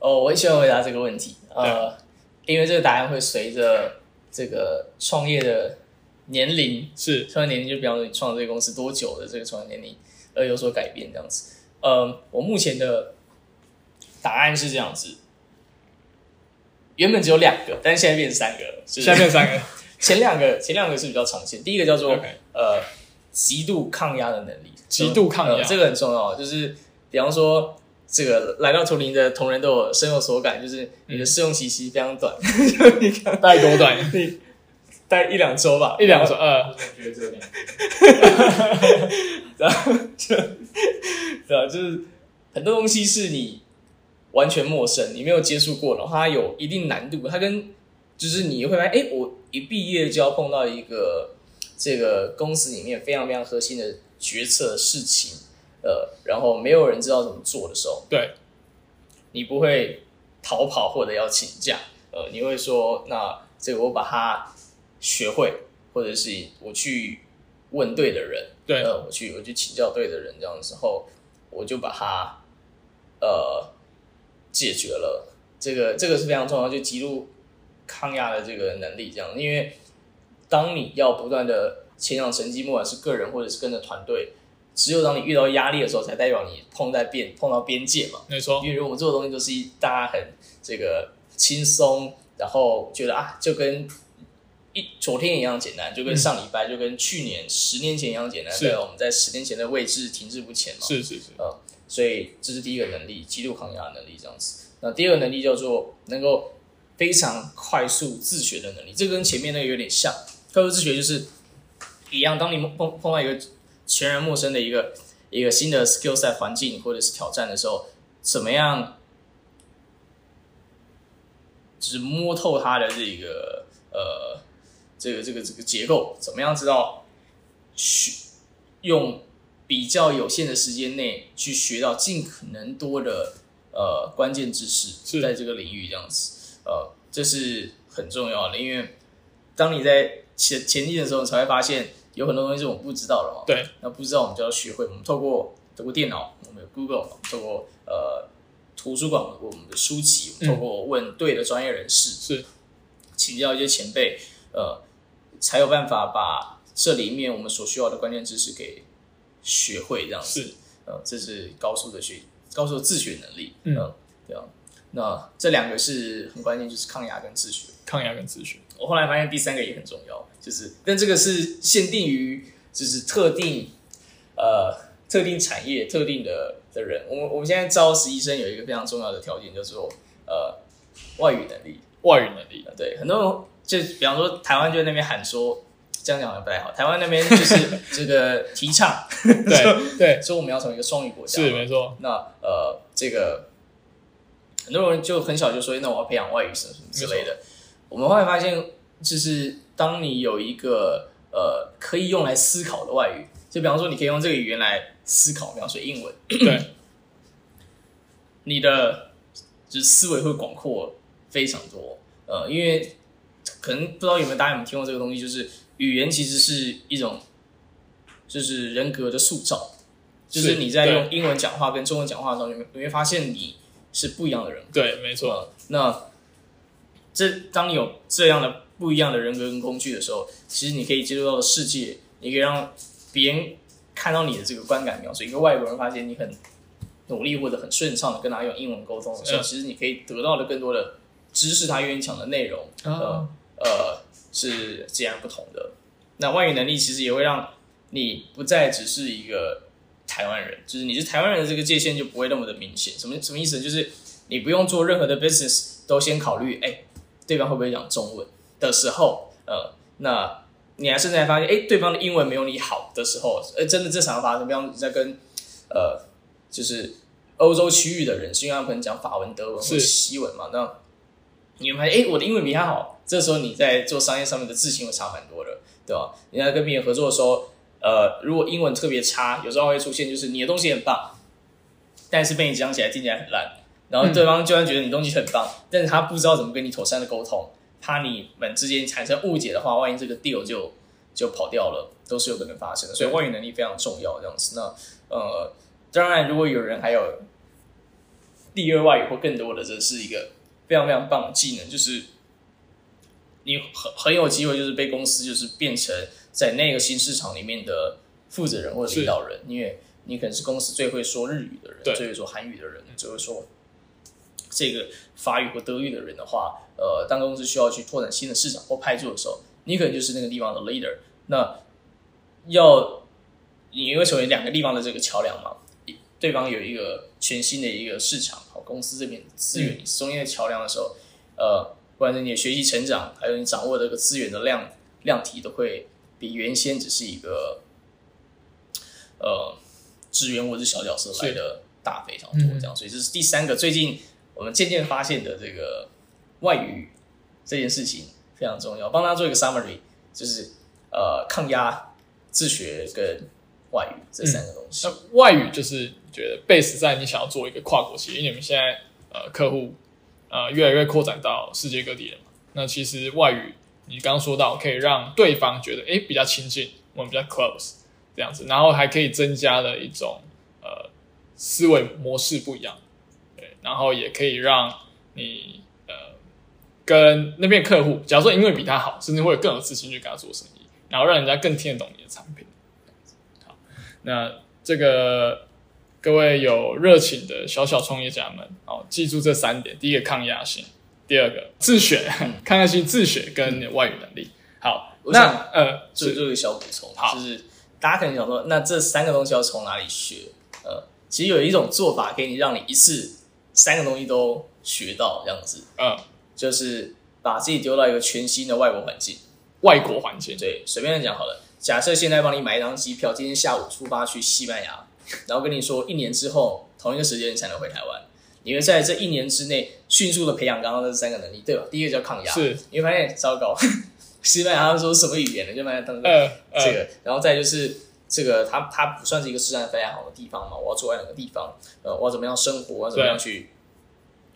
哦，我很喜欢回答这个问题。呃，因为这个答案会随着这个创业的年龄，？”是创业年龄就比方说你创这个公司多久的这个创业年龄而有所改变这样子。呃，我目前的答案是这样子：原本只有两个，但是现在变成三个了。就是下面三个 前两个前两个是比较常见，第一个叫做呃极度抗压的能力，极度抗压呃这个很重要。就是比方说，这个来到图灵的同仁都有深有所感，就是你的试用期其实非常短，就你看大概多短？你大概一两周吧，一两周，呃，我觉得这样。然后就对啊，就是很多东西是你完全陌生，你没有接触过，然后它有一定难度，它跟就是你会发现，哎，我一毕业就要碰到一个这个公司里面非常非常核心的决策事情，呃，然后没有人知道怎么做的时候，对，你不会逃跑或者要请假，呃，你会说，那这个我把它学会，或者是我去问对的人，对。呃，我去我去请教对的人，这样的时候，我就把它呃解决了。这个这个是非常重要，就极度抗压的这个能力，这样，因为当你要不断的前长成绩，不管是个人或者是跟着团队，只有当你遇到压力的时候，才代表你碰在边碰到边界嘛。没错，因为我们做的东西都是一大家很这个轻松，然后觉得啊，就跟一昨天一样简单，就跟上礼拜，就跟去年、十年前一样简单。对，我们在十年前的位置停滞不前嘛。是是是，呃，所以这是第一个能力，极度抗压的能力这样子。那第二个能力叫做能够非常快速自学的能力，这跟前面那个有点像。快速自学就是一样，当你碰碰到一个全然陌生的一个一个新的 skill set 环境或者是挑战的时候，怎么样，就是摸透它的这个呃这个这个这个结构，怎么样知道去用比较有限的时间内去学到尽可能多的呃关键知识，在这个领域这样子，呃，这是很重要的，因为当你在前前进的时候，你才会发现有很多东西是我们不知道的嘛。对，那不知道我们就要学会，我们透过透过电脑，我们有 Google，透过呃图书馆，我们的书籍，我们透过问对的专业人士，是。请教一些前辈，呃，才有办法把这里面我们所需要的关键知识给学会，这样子。是，呃，这是高速的学，高速的自学能力。嗯呃对啊。那这两个是很关键，就是抗压跟自学。抗压跟自学，我后来发现第三个也很重要，就是但这个是限定于就是特定呃特定产业特定的的人。我们我们现在招实习生有一个非常重要的条件，叫做呃外语能力。外语能力，呃对，很多人就比方说台湾就在那边喊说，这样讲好像不太好。台湾那边就是 这个提倡对 对，说我们要成为一个双语国家嘛，是没错，那呃，这个很多人就很小就说，那我要培养外语什么什么之类的。我们后来发现，就是当你有一个呃可以用来思考的外语，就比方说你可以用这个语言来思考，比方说英文，对，你的就是思维会广阔非常多。呃，因为可能不知道有没有大家有没有听过这个东西，就是语言其实是一种就是人格的塑造，就是是你在用英文讲话跟中文讲话的时候，你会你会发现你是不一样的人格。对，没错，呃，那这当你有这样的不一样的人格跟工具的时候，其实你可以接触到的世界，你可以让别人看到你的这个观感描述。一个外国人发现你很努力或者很顺畅的跟他用英文沟通的时候，嗯其实你可以得到的更多的知识，他愿意讲的内容，啊，呃，是截然不同的。那外语能力其实也会让你不再只是一个台湾人，就是你是台湾人的这个界限就不会那么的明显。什么什么意思呢？就是你不用做任何的 business 都先考虑，哎，对方会不会讲中文的时候，呃，那你还甚至还发现，哎，对方的英文没有你好的时候，呃，真的这常常发生。比方你在跟呃，就是欧洲区域的人，是因为他们可能讲法文、德文或者西文嘛，那你会发现，哎，我的英文比他好。这时候你在做商业上面的自信会差蛮多的，对吧？你在跟别人合作的时候，呃，如果英文特别差，有时候会出现就是你的东西很棒，但是被你讲起来听起来很烂，然后对方就算觉得你东西很棒，但是他不知道怎么跟你妥善的沟通，怕你们之间产生误解的话，万一这个 deal 就就跑掉了，都是有可能发生的。所以外语能力非常重要，这样子。那呃，当然如果有人还有第二外语或更多的，这是一个非常非常棒的技能，就是你很很有机会就是被公司就是变成在那个新市场里面的负责人或者领导人，因为你可能是公司最会说日语的人，最会说韩语的人，最会说这个法语或德语的人的话，呃，当公司需要去拓展新的市场或派驻的时候，你可能就是那个地方的 leader。那要你会成为两个地方的这个桥梁嘛？对方有一个全新的一个市场，好，公司这边资源中间的桥梁的时候，呃，不管是你的学习成长，还有你掌握的这个资源的量量体，都会比原先只是一个呃职员或者小角色来的大非常多。这样，所以这是第三个最近我们渐渐发现的这个外语这件事情非常重要。帮他做一个 summary，就是呃抗压、自学跟外语这三个东西。那外语就是觉得 base 在你想要做一个跨国企业，因为你们现在呃客户呃越来越扩展到世界各地了嘛。那其实外语你刚刚说到可以让对方觉得诶比较亲近，我们比较 close 这样子，然后还可以增加了一种呃思维模式不一样，对，然后也可以让你呃跟那边客户，假如说因为比他好，甚至会更有自信去跟他做生意，然后让人家更听得懂你的产品。那这个各位有热情的小小创业家们，哦，记住这三点：第一个抗压性，第二个自学，抗压性、自学跟外语能力。好，那我想呃，做做一个小补充，好就是大家可能想说，那这三个东西要从哪里学？呃，其实有一种做法可以让你一次三个东西都学到，这样子，嗯，就是把自己丢到一个全新的外国环境。外国环境，对，随便讲好了。假设现在帮你买一张机票，今天下午出发去西班牙，然后跟你说一年之后同一个时间你才能回台湾，你会在这一年之内迅速的培养刚刚那三个能力，对吧？第一个叫抗压，是你会发现糟糕，西班牙他们说什么语言呢？就发现他们呃呃，这个，然后再就是这个，它它不算是一个治安非常好的地方嘛，我要住在哪个地方？呃，我要怎么样生活？我要怎么样去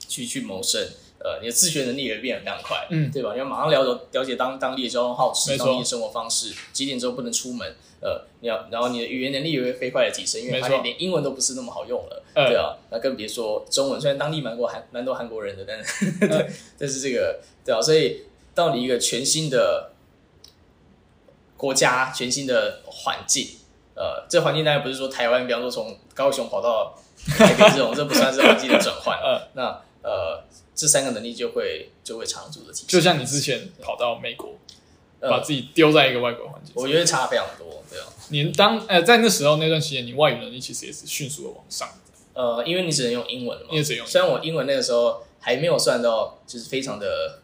去去谋生？呃，你的自学能力也会变得非常快，嗯。对吧？你要马上了解了解当当地的交通号没志、错。当地的生活方式，几点之后不能出门，呃，你要，然后你的语言能力也会飞快的提升，因为发现连英文都不是那么好用了，嗯。对啊，那更别说中文，虽然当地蛮多韩蛮多韩国人的，但是、对，但是这个对啊，所以到你一个全新的国家、全新的环境，呃，这环境当然不是说台湾，比方说从高雄跑到台北这种，这不算是环境的转换。呃，那呃，这三个能力就会就会长足的提升。就像你之前跑到美国，呃把自己丢在一个外国环境，我觉得差非常多，对啊。你当呃在那时候那段时间，你外语能力其实也是迅速的往上。呃，因为你只能用英文嘛，你也只能用虽然我英文那个时候还没有算到就是非常的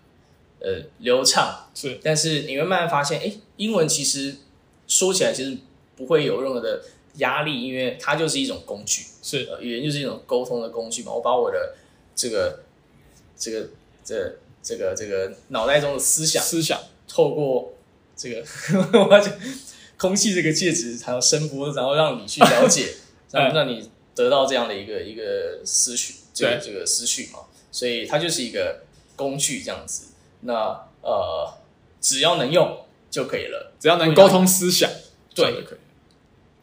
呃流畅，是但是你会慢慢发现，哎，英文其实说起来其实不会有任何的压力，因为它就是一种工具，是呃，语言就是一种沟通的工具嘛。我把我的这个这个这这个这个脑袋中的思想，思想，透过这个 我要讲空气这个介质，还有声波，然后让你去了解，让嗯让你得到这样的一个一个思绪，这个这个思绪嘛，所以它就是一个工具这样子。那呃，只要能用就可以了，只要能沟通思想，对就可以。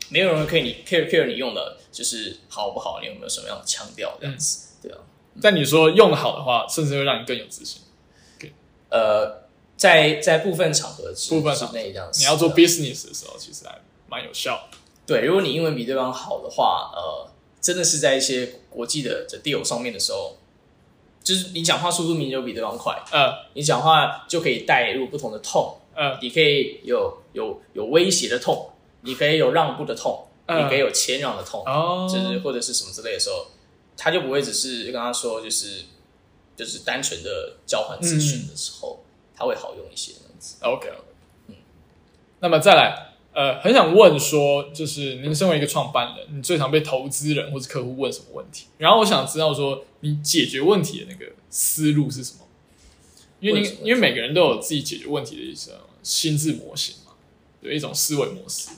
没有人可以你 care care 你用的就是好不好，你有没有什么样的腔调这样子，对啊。但你说用的好的话，甚至会让你更有自信。呃，在在部分场合之部分场合内这样子，你要做呃 business 的时候，其实还蛮有效的。对，如果你英文比对方好的话，呃，真的是在一些国际的这 deal 上面的时候，就是你讲话速度明显就比对方快，呃。你讲话就可以带入不同的痛，呃，你可以有有有威胁的痛，你可以有让步的痛，嗯你可以有谦让的痛，哦，就是或者是什么之类的时候，他就不会只是跟他说就是就是单纯的交换资讯的时候，他会好用一些这样子。OK，嗯，那么再来，呃，很想问说，就是您身为一个创办人，你最常被投资人或者客户问什么问题？然后我想知道说，你解决问题的那个思路是什么？因为问什么你因为每个人都有自己解决问题的一种心智模型嘛，有一种思维模式。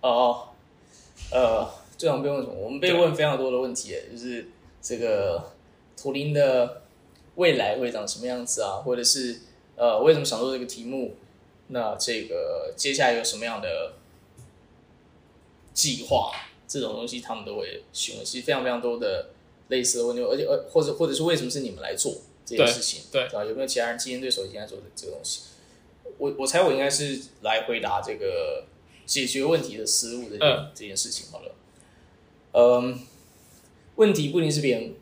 哦，呃，最常被问什么？我们被问非常多的问题，就是这个图灵的未来会长什么样子啊，或者是呃，为什么想做这个题目？那这个接下来有什么样的计划？这种东西他们都会询问，其实非常非常多的类似的问题，而且呃，或者或者是为什么是你们来做这件事情？对啊，有没有其他人竞争对手已经在做这这个东西？我我猜我应该是来回答这个解决问题的思路这件、嗯这件事情好了。嗯，问题不一定是别人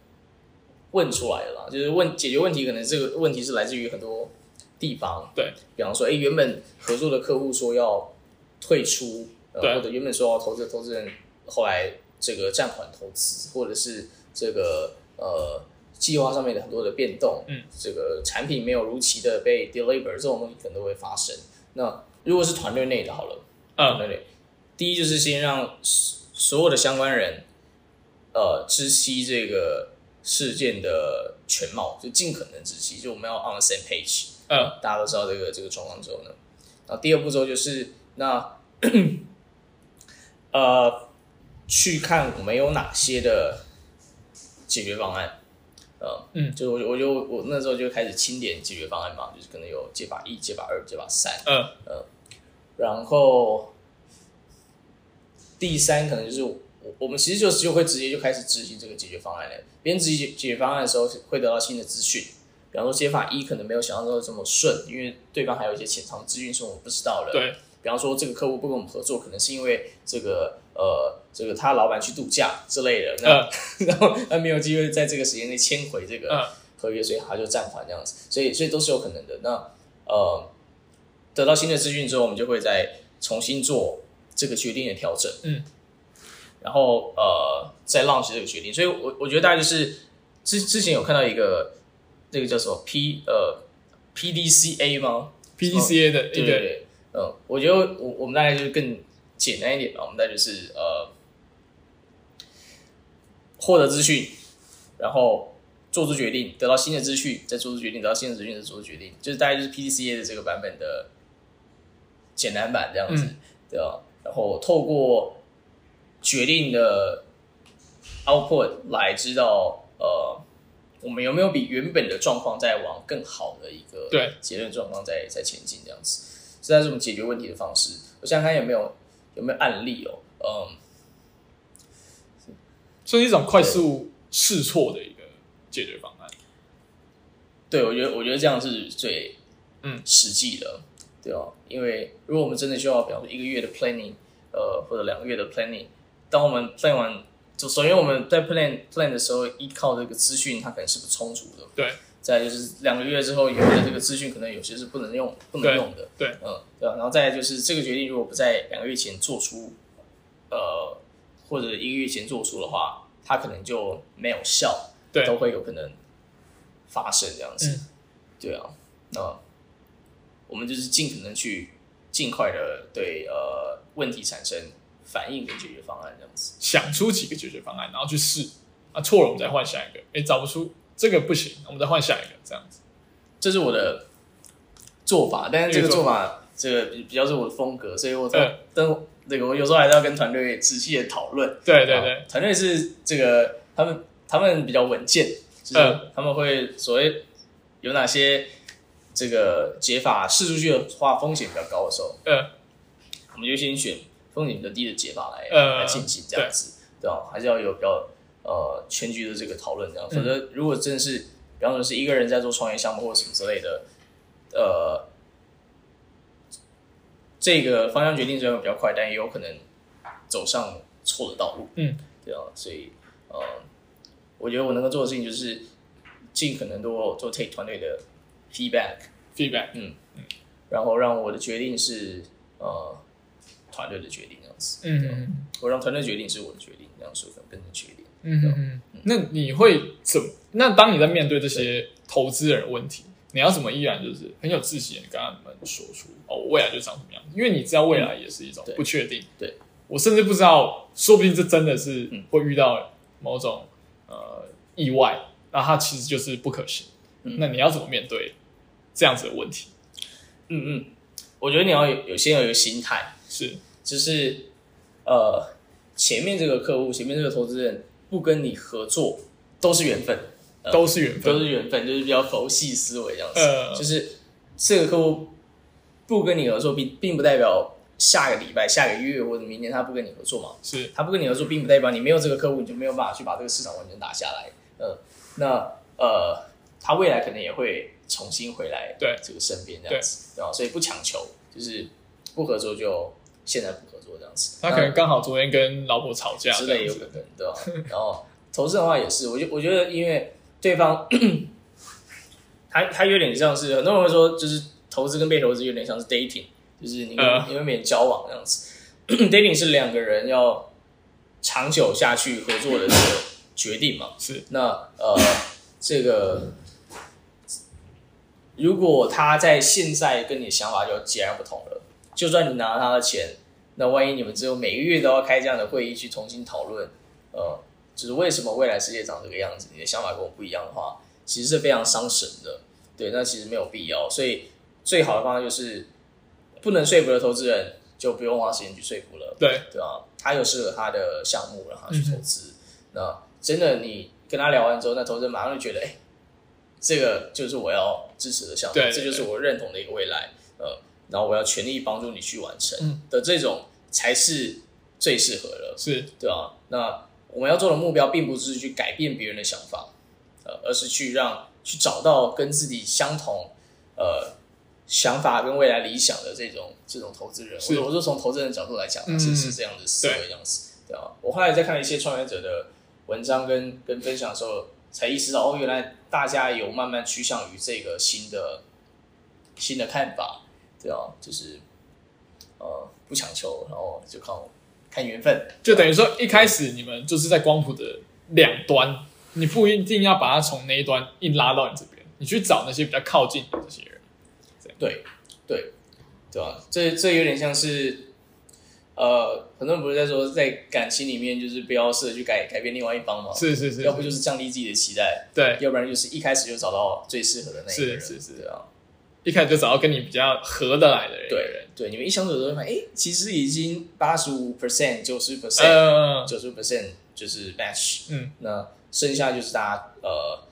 问出来的啦，就是问解决问题，可能这个问题是来自于很多地方，对，比方说，哎，原本合作的客户说要退出，呃，或者原本说要投资的投资人后来这个暂缓投资，或者是这个呃计划上面的很多的变动，嗯，这个产品没有如期的被 deliver，这种东西可能都会发生。那如果是团队内的，好了。团嗯队内，第一就是先让所所有的相关人，呃，知悉这个事件的全貌，就尽可能知悉，就我们要 on the same page，嗯。大家都知道这个这个状况之后呢，然后第二步骤就是那 呃，去看我们有哪些的解决方案。呃，嗯。就我我就我那时候就开始清点解决方案嘛，就是可能有解法一、解法二、解法三，嗯。然后第三可能就是我我们其实就就会直接就开始执行这个解决方案了。别人执行解解决方案的时候，会得到新的资讯。比方说解法一可能没有想象中的这么顺，因为对方还有一些潜藏资讯是我们不知道的。对，比方说这个客户不跟我们合作，可能是因为这个呃这个他老板去度假之类的，那、然后他没有机会在这个时间内签回这个嗯合约，所以他就暂缓这样子，所以所以都是有可能的。那呃得到新的资讯之后，我们就会再重新做这个决定的调整，嗯，然后呃再 launch 这个决定。所以我我觉得大概就是之之前有看到一个这个叫什么 P 呃 PDCA 吗？，PDCA 的对对对，嗯，我觉得我我们大概就是更简单一点吧，我们大概就是呃获得资讯，然后做出决定，得到新的资讯，再做出决定，得到新的资讯，再做出决定，就是大概就是 PDCA 的这个版本的简单版这样子，嗯对吧？然后透过决定的 output 来知道呃。我们有没有比原本的状况在往更好的一个对结论状况在在前进这样子？这才是我们解决问题的方式。我想想看有没有有没有案例哦，嗯，这是一种快速试错的一个解决方案。对我觉得我觉得这样是最嗯实际的，对啊，因为如果我们真的需要，比方说一个月的 planning，呃，或者两个月的 planning，当我们 plan 完，就首先我们在 plan plan 的时候，依靠这个资讯，它可能是不充足的。对，再来就是两个月之后，有的这个资讯可能有些是不能用、不能用的。对嗯，对啊。然后再来就是这个决定，如果不在两个月前做出，呃，或者一个月前做出的话，它可能就没有效，对都会有可能发生这样子。嗯对啊，那我们就是尽可能去尽快的对呃问题产生反应跟解决方案这样子。想出几个解决方案，然后去试啊，错了我们再换下一个，哎，找不出这个不行，我们再换下一个，这样子。这是我的做法，但是这个做法这个比比较是我的风格，所以我嗯等那个我有时候还是要跟团队仔细的讨论。啊对对对，团队是这个他们他们比较稳健，就是嗯他们会所谓有哪些这个解法试出去的话风险比较高的时候，嗯我们就先选风险比较低的解法来、嗯来进行这样子，对吧？还是要有比较呃全局的这个讨论，这样，否则如果真的是比方说是一个人在做创业项目或者什么之类的，呃，这个方向决定虽然比较快，但也有可能走上错的道路，嗯，对啊，所以呃，我觉得我能够做的事情就是尽可能多做 take 团队的 feedback，feedback，嗯然后让我的决定是呃团队的决定这样子。嗯嗯我让团队决定是我的决定，这样说可能更正确一点。嗯嗯嗯。那你会怎？那当你在面对这些投资人的问题，你要怎么依然就是很有自信的跟他们说出哦，我未来就长什么样？因为你知道未来也是一种不确定。对，我甚至不知道，说不定这真的是嗯会遇到某种呃意外，那它其实就是不可行。嗯那你要怎么面对这样子的问题？嗯嗯，我觉得你要有有先有一个心态，是就是呃前面这个客户，前面这个投资人不跟你合作都是缘分，呃都是缘分都，是缘分，就是比较佛系思维这样子。呃就是这个客户不跟你合作，并并不代表下个礼拜、下个月或者明年他不跟你合作嘛。是他不跟你合作，并不代表你没有这个客户，你就没有办法去把这个市场完全打下来。呃，那呃，他未来可能也会重新回来对这个身边这样子，对吧？所以不强求，就是不合作就现在不合作这样子。他可能刚好昨天跟老婆吵架之类有可能，对吧？然后投资的话也是，我觉我觉得，因为对方 他他有点像是很多人会说，就是投资跟被投资有点像是 dating，就是你跟、呃你跟别人交往这样子。dating 是两个人要长久下去合作的这个决定嘛？是那呃，这个如果他在现在跟你的想法就截然不同了，就算你拿了他的钱，那万一你们之后每个月都要开这样的会议去重新讨论，呃，就是为什么未来世界长这个样子，你的想法跟我不一样的话，其实是非常伤神的。对，那其实没有必要。所以最好的方法就是不能说服的投资人就不用花时间去说服了。对，对啊，他有适合他的项目，让他去投资。那真的你跟他聊完之后，那投资人马上就觉得，哎、这个就是我要支持的项目，对对这就是我认同的一个未来。呃，然后我要全力帮助你去完成、嗯的这种才是最适合的。是对啊，那我们要做的目标并不是去改变别人的想法，呃，而是去让去找到跟自己相同呃想法跟未来理想的这种这种投资人。是我我是从投资人的角度来讲是是这样的思维这样子，对啊。我后来在看一些创业者的文章跟跟分享的时候，才意识到哦，原来大家有慢慢趋向于这个新的新的看法，对啊，就是呃不强求，然后就靠看缘分。就等于说一开始你们就是在光谱的两端，你不一定要把它从那一端硬拉到你这边，你去找那些比较靠近的这些人。对对对吧？这这有点像是，呃，很多人不是在说，在感情里面就是不要试着去改改变另外一方嘛，是是是，要不就是。降低自己的期待，对，要不然就是一开始就找到最适合的那一个人，是是是对啊，一开始就找到跟你比较合得来的人。对对，你们一相处的时候发现，哎，其实已经八十五 percent、九十 percent、呃，九十 percent 就是 match，嗯，那剩下就是大家呃，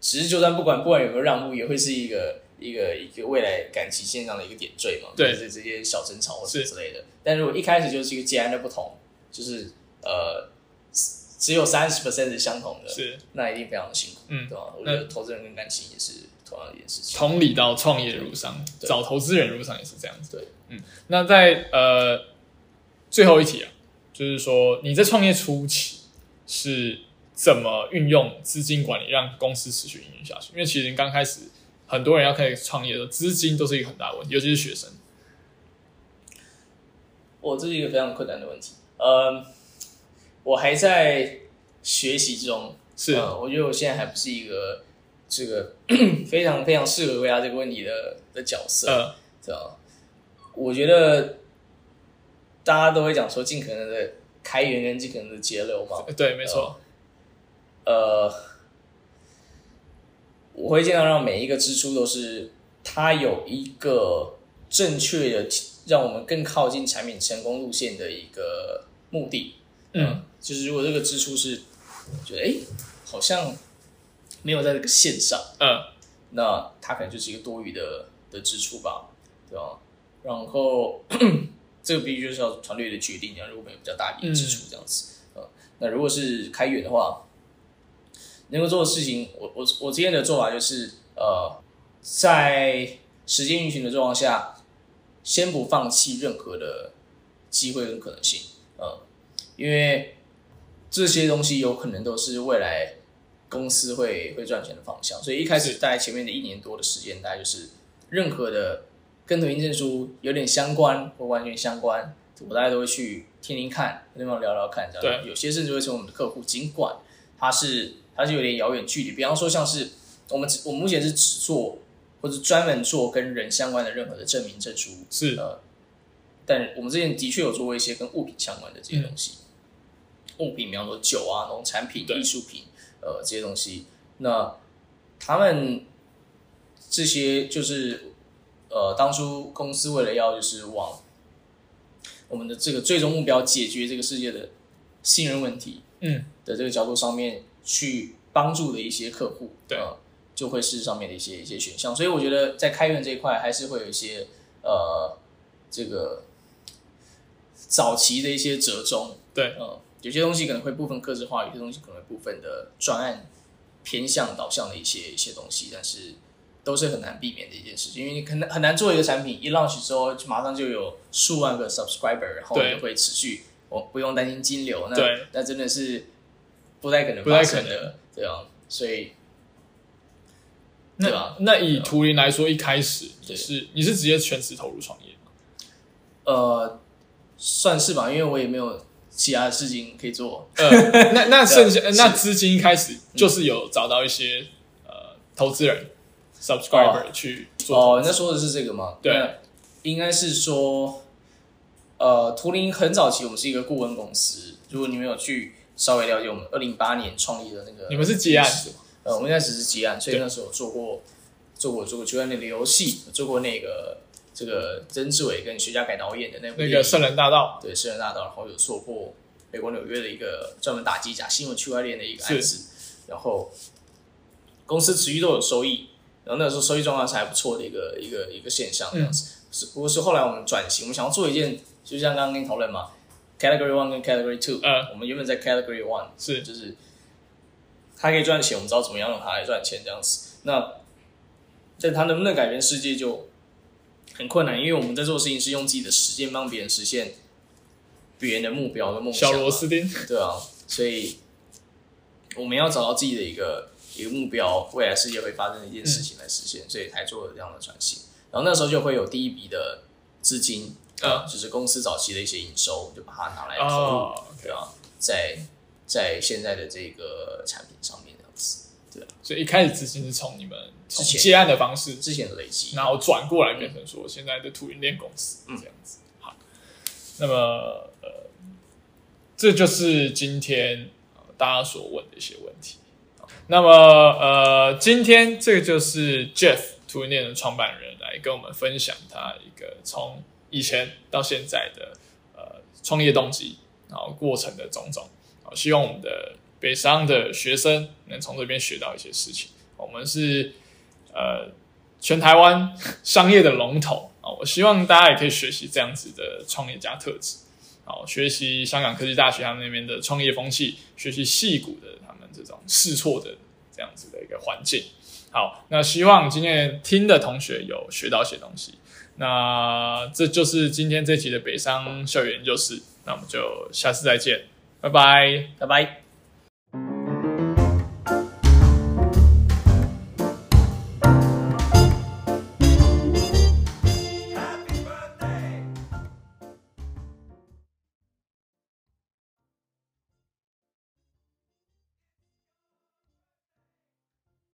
其实就算不管不管有没有让步，也会是一个一个一个未来感情线上的一个点缀嘛，对就是这些小争吵或者是之类的。但如果一开始就是一个截然的不同，就是呃只有三十 percent 是相同的，是那一定非常的辛苦，嗯对吧？我觉得投资人跟感情也是同样的一件事情。同理到创业的路上，对找投资人的路上也是这样子。对，嗯，那在呃最后一题啊，就是说你在创业初期是怎么运用资金管理让公司持续运营运下去？因为其实刚开始很多人要开始创业的，资金都是一个很大的问题，尤其是学生。我这是一个非常困难的问题，呃，我还在学习中，是。呃，我觉得我现在还不是一个这个非常非常适合回答这个问题的的角色，呃，对吧？我觉得大家都会讲说尽可能的开源跟尽可能的节流嘛，对，没错，呃，我会尽量让每一个支出都是它有一个正确的，让我们更靠近产品成功路线的一个目的。嗯，就是如果这个支出是觉得哎、诶好像没有在这个线上，嗯，那它可能就是一个多余的的支出吧，对吧？然后 这个必须就是要团队的决定，然后如果没有比较大笔的支出这样子，呃，那如果是开源的话，能够做的事情，我我我今天的做法就是，呃，在时间运行的状况下，先不放弃任何的机会跟可能性，呃，因为这些东西有可能都是未来公司会会赚钱的方向，所以一开始在前面的一年多的时间，大概就是任何的跟投行证书有点相关或完全相关，我大家都会去听听看，跟对方聊聊看，这样。对。有些甚至会成为我们的客户，尽管他是它是有点遥远距离，比方说像是我们只我们目前是只做或者专门做跟人相关的任何的证明证书，是。呃，但我们之前的确有做过一些跟物品相关的这些东西，物品，比方说酒啊、农产品、艺术品，呃，这些东西，那他们这些就是呃，当初公司为了要就是往我们的这个最终目标解决这个世界的信任问题，嗯，的这个角度上面去帮助的一些客户，对。呃就会是上面的一些一些选项。所以我觉得在开源这一块还是会有一些呃这个早期的一些折中，对，呃，有些东西可能会部分克制化，有些东西可能会部分的专案偏向导向的一些一些东西，但是都是很难避免的一件事情，因为你可能很难做一个产品一 launch 之后，就马上就有数万个 subscriber，然后对。就会持续，我不用担心金流，那对。那真的是不太可能不太可发生的，对啊。所以对那吧那以图灵来说，一开始对是你是直接全职投入创业吗？呃，算是吧，因为我也没有其他的事情可以做。呃，那那剩下对那资金一开始就是有找到一些呃投资人 subscriber 去做哦，投资那说的是这个吗？对应该是说，呃，图灵很早期我们是一个顾问公司，如果你们有去稍微了解我们二零八年创立的那个，你们是接案？是吗？呃，我们现在只是结案，所以那时候做过做过做过结案类的游戏，做过那个这个曾志伟跟徐家凯导演的那部那个圣人大道。对圣人大道，然后有做过美国纽约的一个专门打机甲新闻区块链的一个案子，然后公司持续都有收益，然后那时候收益状况是还不错的一个一个一个现象这样子。是不过是后来我们转型，我们想要做一件，就像刚刚跟你讨论嘛，Category One 跟 Category Two，嗯我们原本在 Category One 是就是它可以赚钱，我们知道怎么样用它来赚钱这样子。那但它能不能改变世界就很困难，因为我们在做事情是用自己的时间帮别人实现别人的目标跟梦想。小螺丝钉，对啊，所以我们要找到自己的一个一个目标，未来世界会发生的一件事情来实现，所以才做了这样的转型。然后那时候就会有第一笔的资金，嗯。就是公司早期的一些营收，就把它拿来投入，哦对啊，在在现在的这个产品上面这样子，对所以一开始资金是从你们从之前接案的方式，之前的累积，然后转过来变成说现在的图云链公司嗯这样子。好，那么呃，这就是今天呃大家所问的一些问题。那么呃，今天这个就是 Jeff 图云链的创办人来跟我们分享他一个从以前到现在的呃创业动机，然后过程的种种。啊，希望我们的北商的学生能从这边学到一些事情。我们是呃全台湾商业的龙头啊，我希望大家也可以学习这样子的创业家特质，好，学习香港科技大学他们那边的创业风气，学习戏骨的他们这种试错的这样子的一个环境。好，那希望今天听的同学有学到一些东西。那这就是今天这期的北商校园就是，那我们就下次再见，拜拜。拜拜。